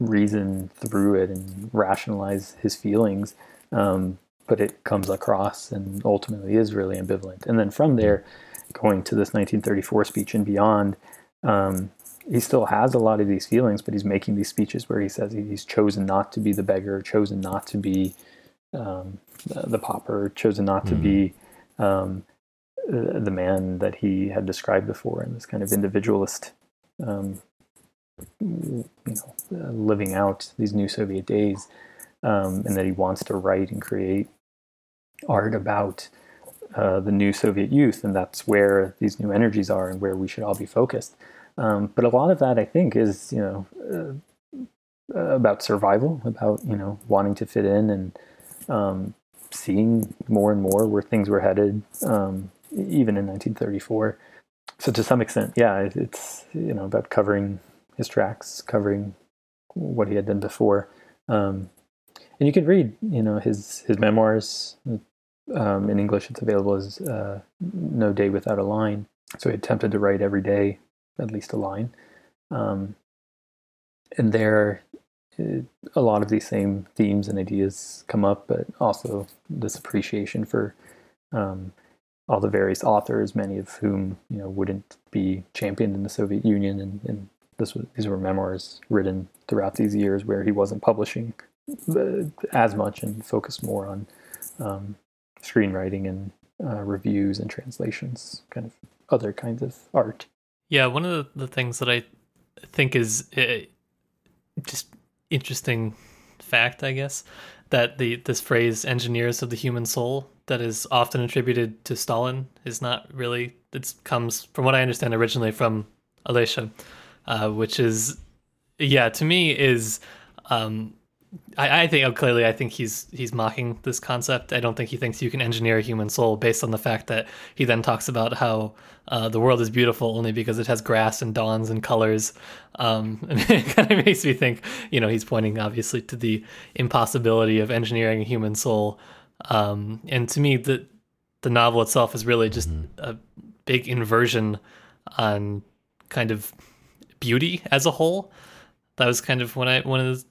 reason through it and rationalize his feelings. Um, but it comes across and ultimately is really ambivalent. And then from there, going to this 1934 speech and beyond, um, he still has a lot of these feelings, but he's making these speeches where he says he's chosen not to be the beggar, chosen not to be um, the, the, pauper, chosen not to mm. be um, the man that he had described before in this kind of individualist, um, you know, uh, living out these new Soviet days, um, and that he wants to write and create art about uh, the new Soviet youth, and that's where these new energies are and where we should all be focused. Um, but a lot of that, I think, is you know uh, about survival, about you know wanting to fit in and um, seeing more and more where things were headed, um, even in 1934. So to some extent, yeah, it's you know about covering his tracks, covering what he had done before. Um, and you can read, you know, his his memoirs. Um, in English, it's available as uh, "No Day Without a Line." So he attempted to write every day at least a line. Um, and there, a lot of these same themes and ideas come up, but also this appreciation for um, all the various authors, many of whom you know wouldn't be championed in the Soviet Union, and, and this was, these were memoirs written throughout these years where he wasn't publishing uh, as much and focus more on um, screenwriting and uh, reviews and translations, kind of other kinds of art. Yeah, one of the, the things that I think is uh, just interesting fact, I guess, that the this phrase "engineers of the human soul" that is often attributed to Stalin is not really. It comes from what I understand originally from Olesha, uh, which is, yeah, to me is um, I, I think oh, clearly I think he's he's mocking this concept. I don't think he thinks you can engineer a human soul based on the fact that he then talks about how uh, the world is beautiful only because it has grass and dawns and colors. Um, and it kind of makes me think, you know, he's pointing obviously to the impossibility of engineering a human soul. Um, and to me, the the novel itself is really just mm-hmm. a big inversion on kind of beauty as a whole. That was kind of when I one of the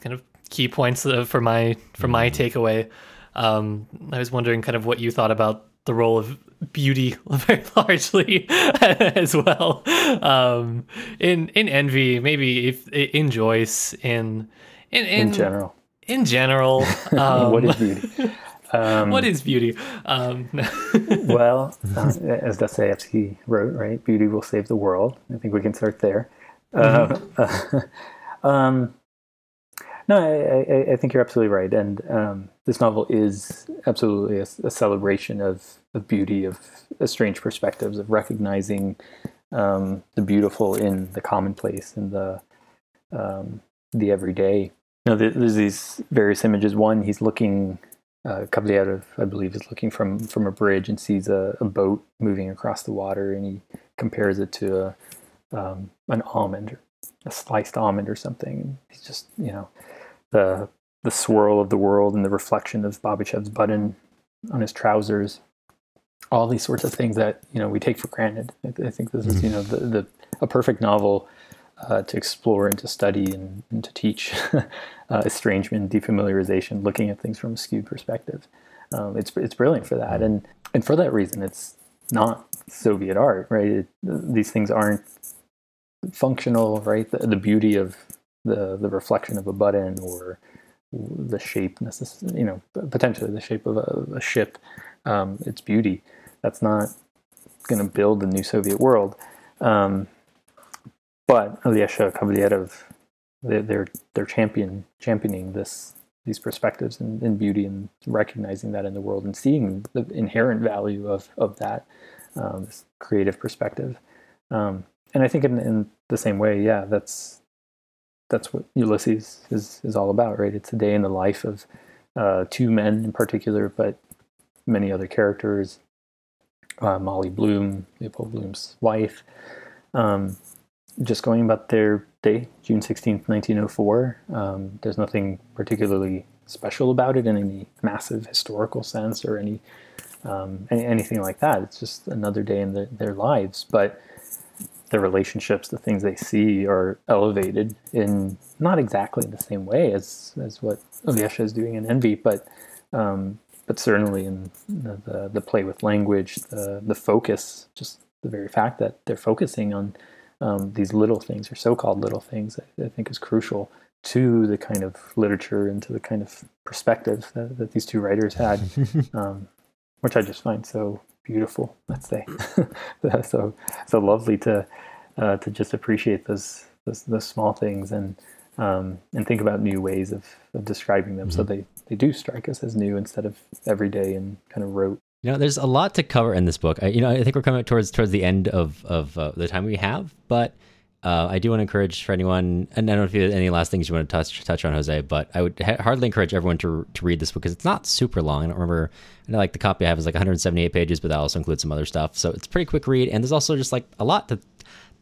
kind of key points for my for my mm-hmm. takeaway. Um, I was wondering kind of what you thought about the role of beauty very largely as well. Um, in in envy, maybe if in Joyce, in in in, in general, in general, um, what is beauty? Um, what is beauty? Um, well, uh, as Dostoevsky wrote, right? Beauty will save the world. I think we can start there. Mm-hmm. Uh, um, no, I, I, I, think you're absolutely right. And um, this novel is absolutely a, a, celebration of, of beauty, of, strange perspectives, of recognizing um, the beautiful in the commonplace and the um, the everyday. You know, there's these various images. One, he's looking, uh, I believe, is looking from from a bridge and sees a, a boat moving across the water, and he compares it to a, um, an almond, a sliced almond or something. He's just, you know, the the swirl of the world and the reflection of Babichev's button on his trousers. All these sorts of things that you know we take for granted. I, I think this is you know the, the a perfect novel uh, to explore and to study and, and to teach uh, estrangement, defamiliarization, looking at things from a skewed perspective. Um, it's it's brilliant for that, and and for that reason, it's not Soviet art, right? It, these things aren't functional, right? The, the beauty of the the reflection of a button or the shape you know potentially the shape of a, a ship um, its beauty. That's not going to build the new soviet world. Um, but Olesha Kavalerov they're, they're they're champion championing this these perspectives and, and, beauty and recognizing that in the world and seeing the inherent value of of that um, creative perspective. Um, and I think in, in the same way yeah that's that's what Ulysses is is all about, right? It's a day in the life of uh, two men in particular, but many other characters. Uh, Molly Bloom, Leopold Bloom's wife, um, just going about their day, June sixteenth, nineteen oh four. Um, there's nothing particularly special about it in any massive historical sense or any, um, any anything like that. It's just another day in the, their lives, but the relationships, the things they see are elevated in not exactly the same way as as what Olesha is doing in Envy, but um, but certainly in the, the, the play with language, the the focus, just the very fact that they're focusing on um, these little things or so-called little things, I, I, think is crucial to the kind of literature and to the kind of perspective that, that these two writers had, um, which I just find so beautiful. Let's say so so lovely to uh, to just appreciate those, those, those small things and um, and think about new ways of, of describing them mm-hmm. so they they do strike us as new instead of everyday and kind of rote. You know, there's a lot to cover in this book. I, you know, I think we're coming towards towards the end of of uh, the time we have, but uh, I do want to encourage for anyone, and I don't know if you have any last things you want to touch touch on, Jose, but I would ha- hardly encourage everyone to to read this book because it's not super long. I don't remember, I know like the copy I have is like 178 pages, but that also includes some other stuff, so it's a pretty quick read. And there's also just like a lot to,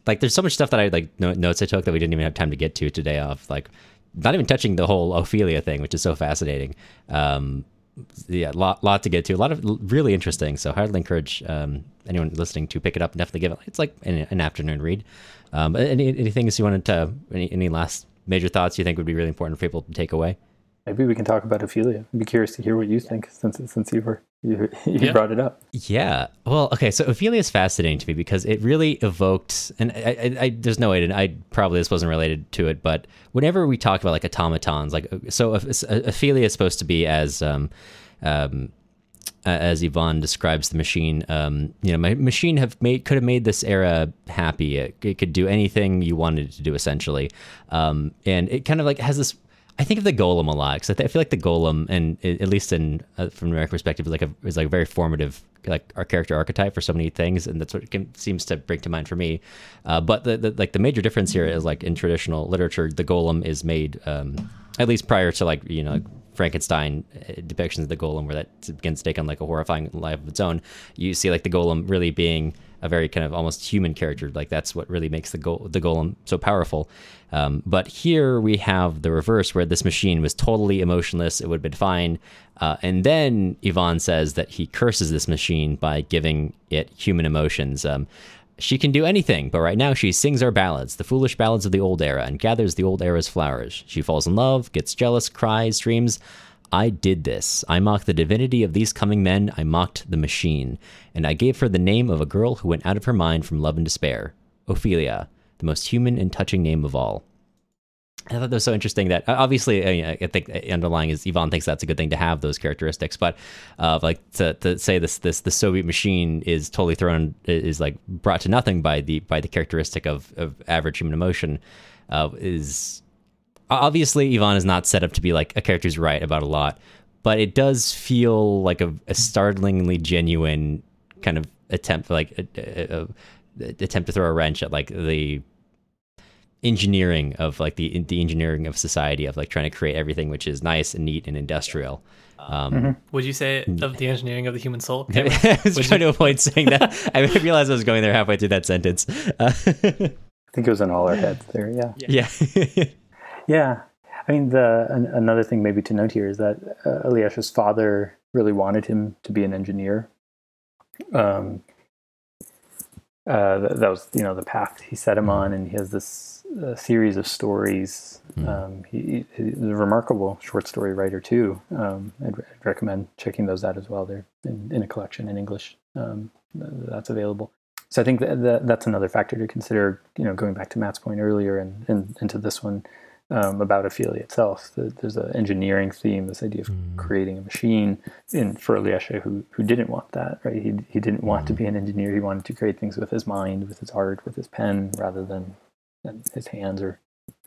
like, there's so much stuff that I like notes I took that we didn't even have time to get to today. Off like, not even touching the whole Ophelia thing, which is so fascinating. Um, yeah, lot lot to get to, a lot of really interesting. So, highly encourage um, anyone listening to pick it up. And definitely give it. It's like an, an afternoon read. Um, any anything you wanted to any any last major thoughts you think would be really important for people to take away? Maybe we can talk about Ophelia. I'd be curious to hear what you think since since you were you, you yeah. brought it up. Yeah. Well, okay. So Ophelia is fascinating to me because it really evoked, and I, I, I, there's no way to, I probably this wasn't related to it, but whenever we talk about like automatons, like so Ophelia is supposed to be as um, um, as Ivan describes the machine, um, you know, my machine have made could have made this era happy. It, it could do anything you wanted it to do, essentially, um, and it kind of like has this. I think of the golem a lot because I, I, feel like the golem, and at least in uh, from my perspective, is like a is like a very formative like our character archetype for so many things, and that's what can, seems to bring to mind for me. Uh, but the, the, like the major difference here is like in traditional literature, the golem is made um, at least prior to like you know Frankenstein uh, depictions of the golem where that begins to take on like a horrifying life of its own. You see like the golem really being a very kind of almost human character. Like that's what really makes the go- the golem so powerful. Um, but here we have the reverse, where this machine was totally emotionless. It would have been fine. Uh, and then Ivan says that he curses this machine by giving it human emotions. Um, she can do anything, but right now she sings our ballads, the foolish ballads of the old era, and gathers the old era's flowers. She falls in love, gets jealous, cries, dreams, I did this. I mocked the divinity of these coming men. I mocked the machine. And I gave her the name of a girl who went out of her mind from love and despair Ophelia, the most human and touching name of all. I thought that was so interesting that uh, obviously uh, I think underlying is Ivan thinks that's a good thing to have those characteristics, but uh, like to, to say this this the Soviet machine is totally thrown is like brought to nothing by the by the characteristic of, of average human emotion uh, is obviously Ivan is not set up to be like a character who's right about a lot, but it does feel like a, a startlingly genuine kind of attempt, like a, a, a, attempt to throw a wrench at like the engineering of like the the engineering of society of like trying to create everything which is nice and neat and industrial. Um, mm-hmm. Would you say of the engineering of the human soul? I was trying you... to avoid saying that. I realized I was going there halfway through that sentence. Uh, I think it was in all our heads there. Yeah. Yeah. Yeah, I mean, the an, another thing maybe to note here is that uh, father really wanted him to be an engineer. Um, uh, that, that, was you know the path he set him on, and he has this uh, series of stories. Hmm. Um, he, he's a remarkable short story writer too. Um, I'd, I'd, recommend checking those out as well. They're in, in a collection in English um, that's available. So I think that, that, that's another factor to consider. You know, going back to Matt's point earlier and, and into this one um, about Ophelia itself. There's an engineering theme, this idea of mm. creating a machine. And for Olesha, who who didn't want that, right? He he didn't want mm. to be an engineer. He wanted to create things with his mind, with his art, with his pen, rather than, than his hands or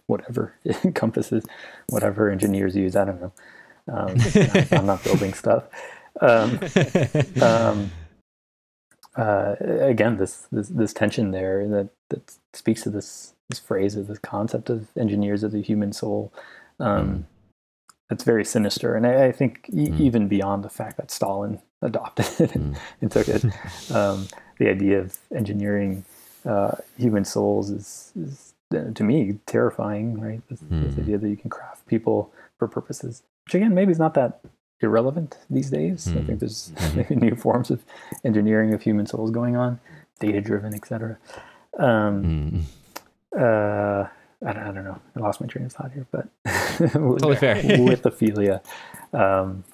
whatever it encompasses, whatever engineers use. I don't know. Um, I'm not building stuff. Um, um, uh, again, this, this this tension there that that speaks to this this phrase or this concept of engineers of the human soul. Um, mm. It's very sinister, and I, I think mm. even beyond the fact that Stalin adopted it mm. and took it, um, the idea of engineering uh, human souls is, is to me terrifying. Right, this, this hmm. idea that you can craft people for purposes, which again maybe is not that irrelevant these days. I think hmm. there's hmm. maybe new forms of engineering of human souls going on, data driven, etc. Um, uh, I don't, I don't, know. I lost my train of thought here, but totally fair. with Ophelia, um,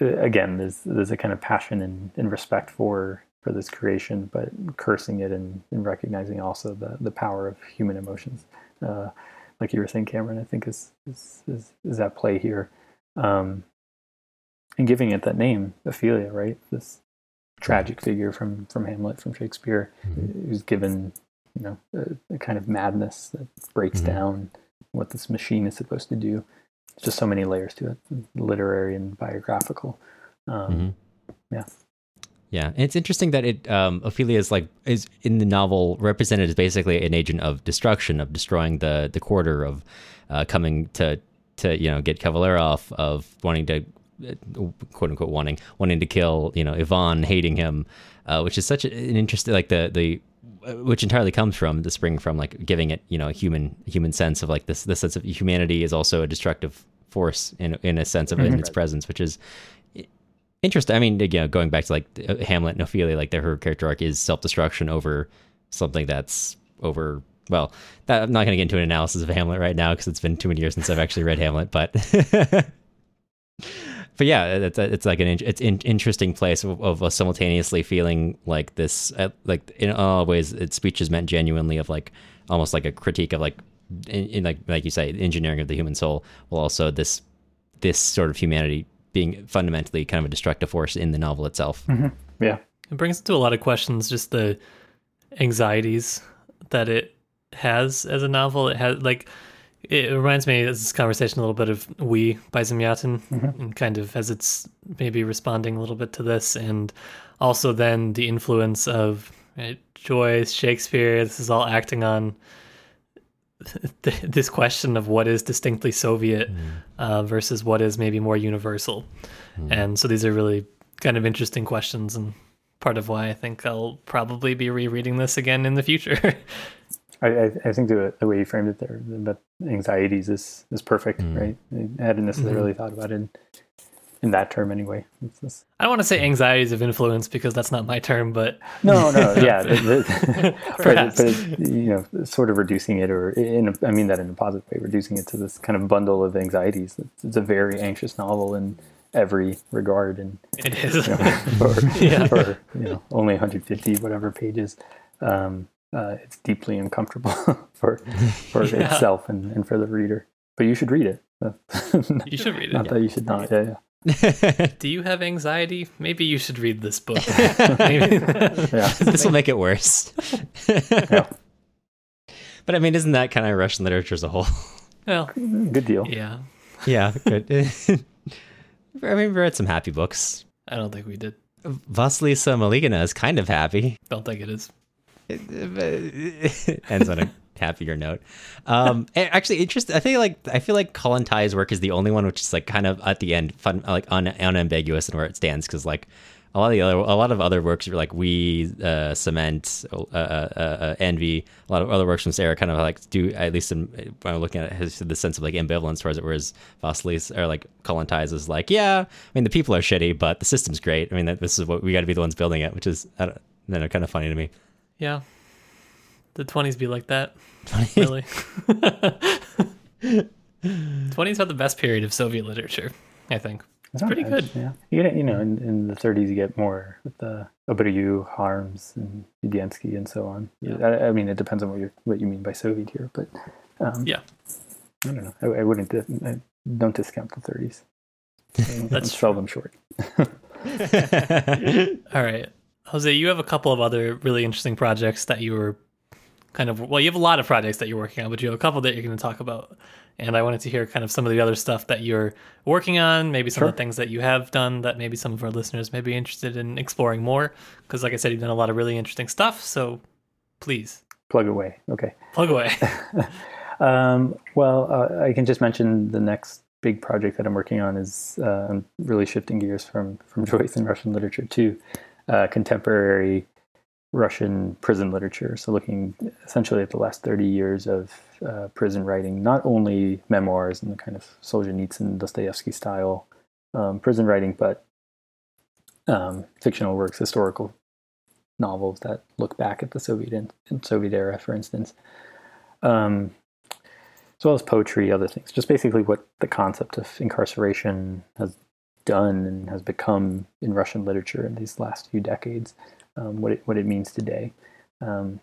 again, there's there's a kind of passion and, and respect for for this creation, but cursing it and, and recognizing also the the power of human emotions. Uh, like you were saying, Cameron, I think is is is, is at play here, um, and giving it that name, Ophelia, right? This tragic figure from from Hamlet, from Shakespeare, mm-hmm. who's given you know a, a kind of madness that breaks mm-hmm. down what this machine is supposed to do. There's just so many layers to it, literary and biographical. Um, mm-hmm. Yeah. Yeah, and it's interesting that it um, Ophelia is like is in the novel represented as basically an agent of destruction, of destroying the the quarter, of uh, coming to to you know get Kavalerov, of wanting to quote unquote wanting wanting to kill you know Ivan, hating him, uh, which is such an interesting like the the which entirely comes from the spring from like giving it you know a human human sense of like this the sense of humanity is also a destructive force in in a sense of mm-hmm. in its presence which is interesting i mean again going back to like uh, hamlet and ophelia like their her character arc is self-destruction over something that's over well that, i'm not going to get into an analysis of hamlet right now because it's been too many years since i've actually read hamlet but but yeah, it's it's like an it's an interesting place of, of simultaneously feeling like this, uh, like in all ways, its speech is meant genuinely of like almost like a critique of like, in, in like like you say, engineering of the human soul, while also this this sort of humanity being fundamentally kind of a destructive force in the novel itself. Mm-hmm. Yeah, it brings into a lot of questions, just the anxieties that it has as a novel. It has like it reminds me of this conversation a little bit of We by Zamyatin, mm-hmm. and kind of as it's maybe responding a little bit to this, and also then the influence of right, Joyce, Shakespeare. This is all acting on this question of what is distinctly Soviet mm. uh, versus what is maybe more universal. Mm. And so these are really kind of interesting questions, and part of why I think I'll probably be rereading this again in the future. I, I, think the, the way you framed it there about anxieties is is perfect, mm. right? I hadn't necessarily mm-hmm. thought about it in, in that term anyway. It's just- I don't want to say anxieties of influence because that's not my term, but no, no, yeah, the- the- but, but you know, sort of reducing it, or in a, I mean that in a positive way, reducing it to this kind of bundle of anxieties. It's, it's a very anxious novel in every regard, and it is. for, Yeah. for you know only 150 whatever pages. Um, uh, it's deeply uncomfortable for for Yeah. itself and, and for the reader. But you should read it. you should read Not it. that you should not. Yeah, yeah. Do you have anxiety? Maybe you should read this book. Maybe. this will make it worse. Yeah. But I mean, isn't that kind of Russian literature as a whole? well, Good deal. yeah. yeah, good. I mean, we read some happy books. I don't think we did. Vasilisa Malygina is kind of happy. Don't think it is. ends on a happier note. Um, actually, interest. I think like I feel like Kollontai's work is the only one which is like kind of at the end fun, like un, unambiguous in where it stands because like a lot of the other a lot of other works are like we uh, cement uh, uh, uh, envy. A lot of other works from Sarah kind of like do at least in, when I'm looking at it, has the sense of like ambivalence towards it, whereas Vasilis or like Kollontai's is like yeah, I mean the people are shitty, but the system's great. I mean that this is what we got to be the ones building it, which is I don't, you know, kind of funny to me. Yeah. The 20s be like that. Really. 20s are the best period of Soviet literature, I think. It's pretty good. Yeah. You, get, you know, in, in the 30s, you get more with the OBERIU, Harms, and Vvedensky, and so on. Yeah. I, I mean, it depends on what you what you mean by Soviet here, but um, Yeah. I don't know. I, I wouldn't. I don't discount the 30s. That's Let's sell them short. All right. Jose, you have a couple of other really interesting projects that you were kind of, well, you have a lot of projects that you're working on, but you have a couple that you're going to talk about. And I wanted to hear kind of some of the other stuff that you're working on, maybe some of the things that you have done that maybe some of our listeners may be interested in exploring more. Because, like I said, you've done a lot of really interesting stuff. So please Plug away. Okay. plug away. Um, well, uh, I can just mention the next big project that I'm working on is uh, I'm really shifting gears from from Joyce and Russian literature to uh, contemporary Russian prison literature. So looking essentially at the last 30 years of uh, prison writing, not only memoirs and the kind of Solzhenitsyn, Dostoevsky style um, prison writing, but um, fictional works, historical novels that look back at the Soviet and, Soviet era, for instance. Um, as well as poetry, other things. Just basically what the concept of incarceration has done and has become in Russian literature in these last few decades, um, what it what it means today. Um,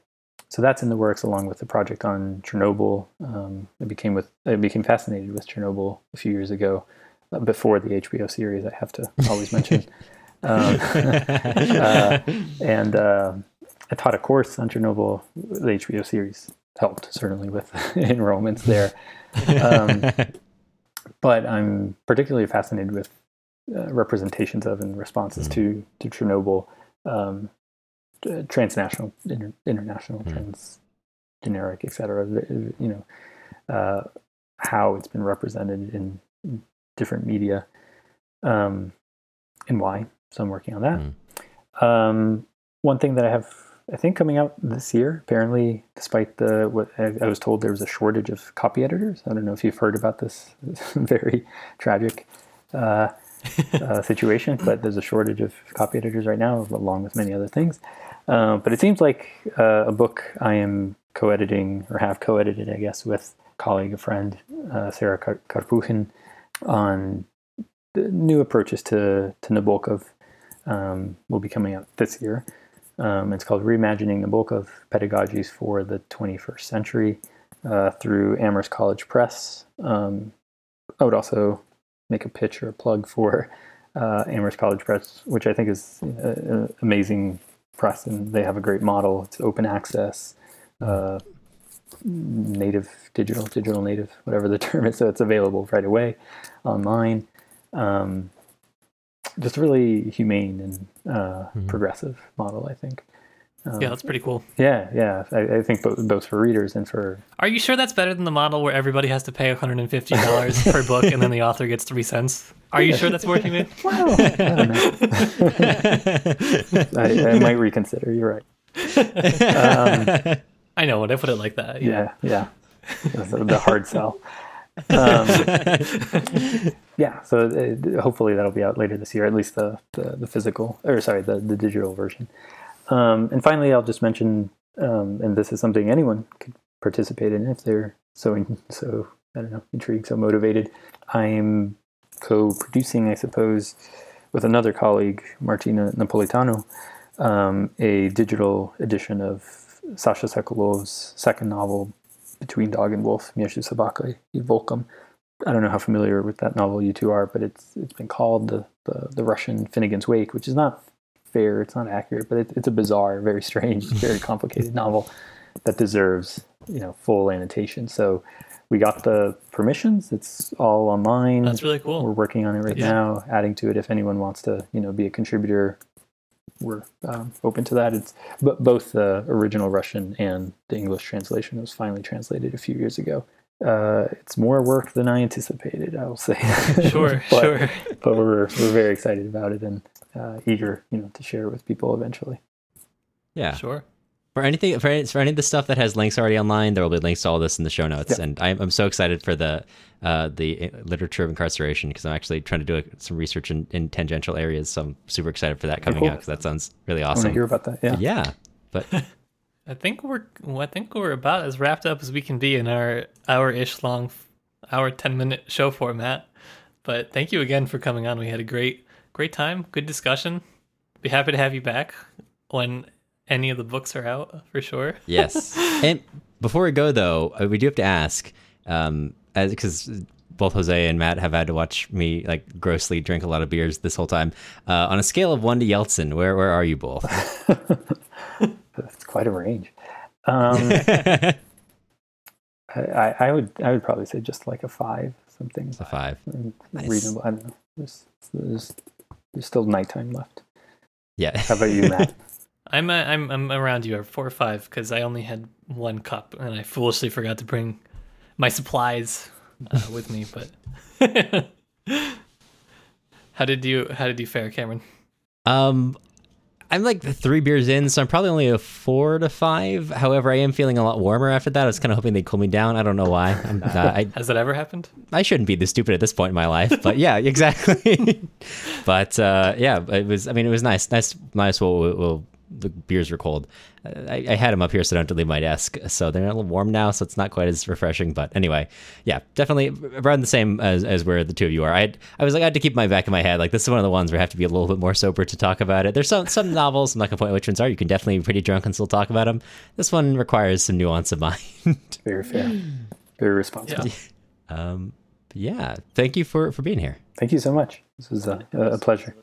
so that's in the works, along with the project on Chernobyl. Um, I became with I became fascinated with Chernobyl a few years ago, uh, before the HBO series. I have to always mention. Um, uh, and uh, I taught a course on Chernobyl. The HBO series helped certainly with enrollments there. Um, but I'm particularly fascinated with uh, representations of and responses to to Chernobyl, um, uh, transnational, inter- international, trans, generic, etc. You know uh, how it's been represented in, different media, um, and why. So I'm working on that. Um, one thing that I have, I think, coming out this year. Apparently, despite the what I, I was told, there was a shortage of copy editors. I don't know if you've heard about this very tragic uh, uh, situation, but there's a shortage of copy editors right now, along with many other things. Uh, but it seems like uh, a book I am co-editing or have co-edited, I guess, with colleague, a friend, uh, Sarah Kar- on the new approaches to to Nabokov um, will be coming out this year. Um, it's called Reimagining Nabokov Pedagogies for the 21st Century uh, through Amherst College Press. Um, I would also make a pitch or a plug for uh, Amherst College Press, which I think is an amazing press, and they have a great model. It's open access, uh, native, digital, digital native, whatever the term is. So it's available right away online. Um, just really humane and uh, progressive model, I think. Um, yeah, that's pretty cool. yeah, yeah. I, I think both, both for readers and for Are you sure that's better than the model where everybody has to pay $150 per book and then the author gets three cents? Are you sure that's working? Man? well, I don't know. I, I might reconsider. You're right. Um, I know when I put it like that. yeah, yeah. The, the hard sell. Um, yeah, so uh, hopefully that'll be out later this year, at least the the, the physical or sorry, the the digital version. Um, and finally, I'll just mention, um, and this is something anyone could participate in if they're so so I don't know intrigued, so motivated. I'm co-producing, I suppose, with another colleague, Martina Napolitano, um, a digital edition of Sasha Sokolov's second novel, Between Dog and Wolf, Mezhdu Sobaka i Volkom. I don't know how familiar with that novel you two are, but it's it's been called the, the, the Russian Finnegan's Wake, which is not fair, it's not accurate, but it, it's a bizarre, very strange, very complicated novel that deserves you know full annotation. So we got the permissions. It's all online. That's really cool. We're working on it right Yeah. now, adding to it. If anyone wants to, you know, be a contributor, we're um, open to that. It's but both the original Russian and the English translation was finally translated a few years ago. Uh, it's more work than I anticipated. I will say. Sure, but, sure. But we're we're very excited about it and uh, eager, you know, to share with people eventually. Yeah. Sure. For anything, for any, for any of the stuff that has links already online, there will be links to all this in the show notes. Yeah. And I'm, I'm so excited for the uh, the literature of incarceration because I'm actually trying to do some research in, in tangential areas. So I'm super excited for that coming cool. out because that sounds really awesome. I want to hear about that. Yeah. Yeah, but I think we're well, I think we're about as wrapped up as we can be in our hour ish long, hour ten minute show format. But thank you again for coming on. We had a great great time, good discussion. Be happy to have you back when any of the books are out for sure. yes. And before we go though, uh, we do have to ask, um, as because both José and Matt have had to watch me like grossly drink a lot of beers this whole time. Uh, on a scale of one to Yeltsin, where where are you both? It's quite a range. Um, I, I, I would I would probably say just like a five something a five. Nice. reasonable. I don't know. There's, there's there's still nighttime left. Yeah. How about you, Matt? I'm uh, I'm I'm around you at four or five because I only had one cup and I foolishly forgot to bring my supplies uh, with me. But how did you how did you fare, Cameron? Um, I'm like three beers in, so I'm probably only a four to five. However, I am feeling a lot warmer after that. I was kind of hoping they'd cool me down. I don't know why. I'm, uh, I Has that ever happened? I shouldn't be this stupid at this point in my life, but yeah, exactly. but uh, yeah, it was. I mean, it was nice. Nice. Nice. Well, well the beers were cold. I, I had them up here so I don't have to leave my desk. So they're a little warm now, so it's not quite as refreshing. But anyway, yeah, definitely around the same as, as where the two of you are. I had, I was like, I had to keep my back in my head. Like this is one of the ones where I have to be a little bit more sober to talk about it. There's some some novels. I'm not gonna point out which ones are. You can definitely be pretty drunk and still talk about them. This one requires some nuance of mind. Very fair. Very responsible. Yeah. um, yeah, thank you for for being here. Thank you so much. This was a, a pleasure.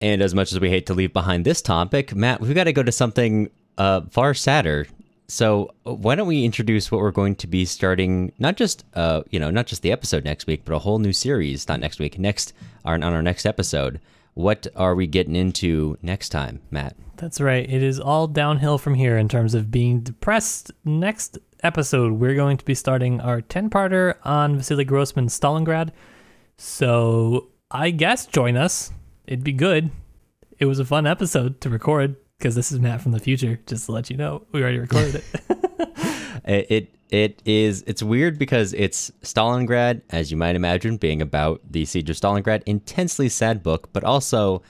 And as much as we hate to leave behind this topic, Matt, we've got to go to something uh, far sadder. So why don't we introduce what we're going to be starting? Not just uh, you know, not just the episode next week, but a whole new series. Not next week, next on our next episode. What are we getting into next time, Matt? That's right. It is all downhill from here in terms of being depressed. Next episode, we're going to be starting our 10 parter on Vasily Grossman's Stalingrad. So I guess join us. It'd be good. It was a fun episode to record because this is Matt from the future, just to let you know. We already recorded it. It, it is it's weird because it's Stalingrad, as you might imagine, being about the siege of Stalingrad, intensely sad book, but also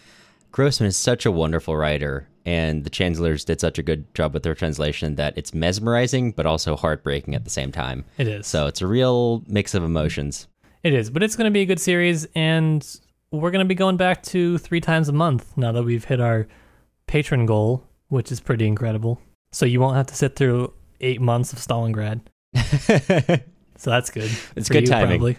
Grossman is such a wonderful writer, and the Chandlers did such a good job with their translation that it's mesmerizing, but also heartbreaking at the same time. it is. So it's a real mix of emotions. It is, but it's going to be a good series, and we're going to be going back to three times a month now that we've hit our patron goal, which is pretty incredible. So you won't have to sit through eight months of Stalingrad. So that's good. It's good you, timing. probably.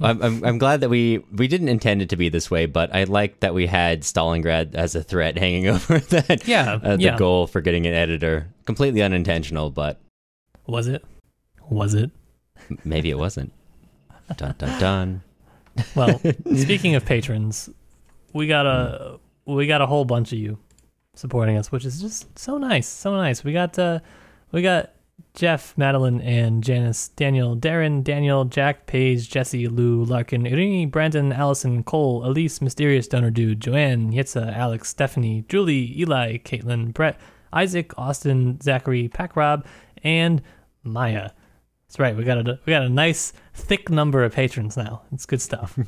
I'm, I'm I'm glad that we we didn't intend it to be this way, but I like that we had Stalingrad as a threat hanging over that. Yeah, uh, the yeah. goal for getting an editor completely unintentional, but Was it? Was it? maybe it wasn't. Dun dun dun. Well, speaking of patrons, we got a we got a whole bunch of you. supporting us, which is just so nice, so nice. We got uh, we got Jeff, Madeline, and Janice, Daniel, Darren, Daniel, Jack, Paige, Jesse, Lou, Larkin, Irini, Brandon, Allison, Cole, Elise, Mysterious Donor Dude, Joanne, Yitza, Alex, Stephanie, Julie, Eli, Caitlin, Brett, Isaac, Austin, Zachary, Pack Rob, and Maya. That's right. We got a we got a nice thick number of patrons now. It's good stuff.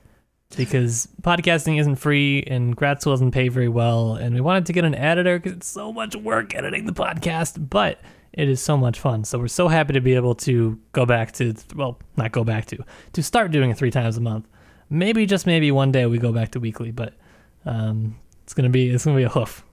because podcasting isn't free and grad school doesn't pay very well, and we wanted to get an editor because it's so much work editing the podcast, but it is so much fun. So we're so happy to be able to go back to well, not go back to to start doing it three times a month. Maybe just maybe one day we go back to weekly, but um, it's gonna be it's gonna be a hoof,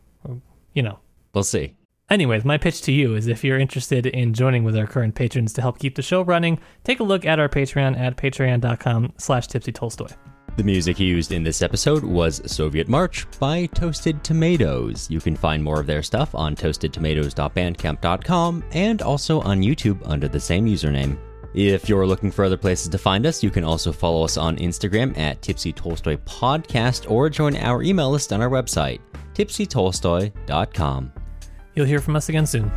you know. We'll see. Anyways, my pitch to you is if you're interested in joining with our current patrons to help keep the show running, take a look at our Patreon at patreon.com slash tipsy Tolstoy. The music used in this episode was Soviet March by Toasted Tomatoes. You can find more of their stuff on toastedtomatoes.bandcamp.com and also on YouTube under the same username. If you're looking for other places to find us, you can also follow us on Instagram at Tipsy Tolstoy Podcast or join our email list on our website, tipsytolstoy.com. You'll hear from us again soon.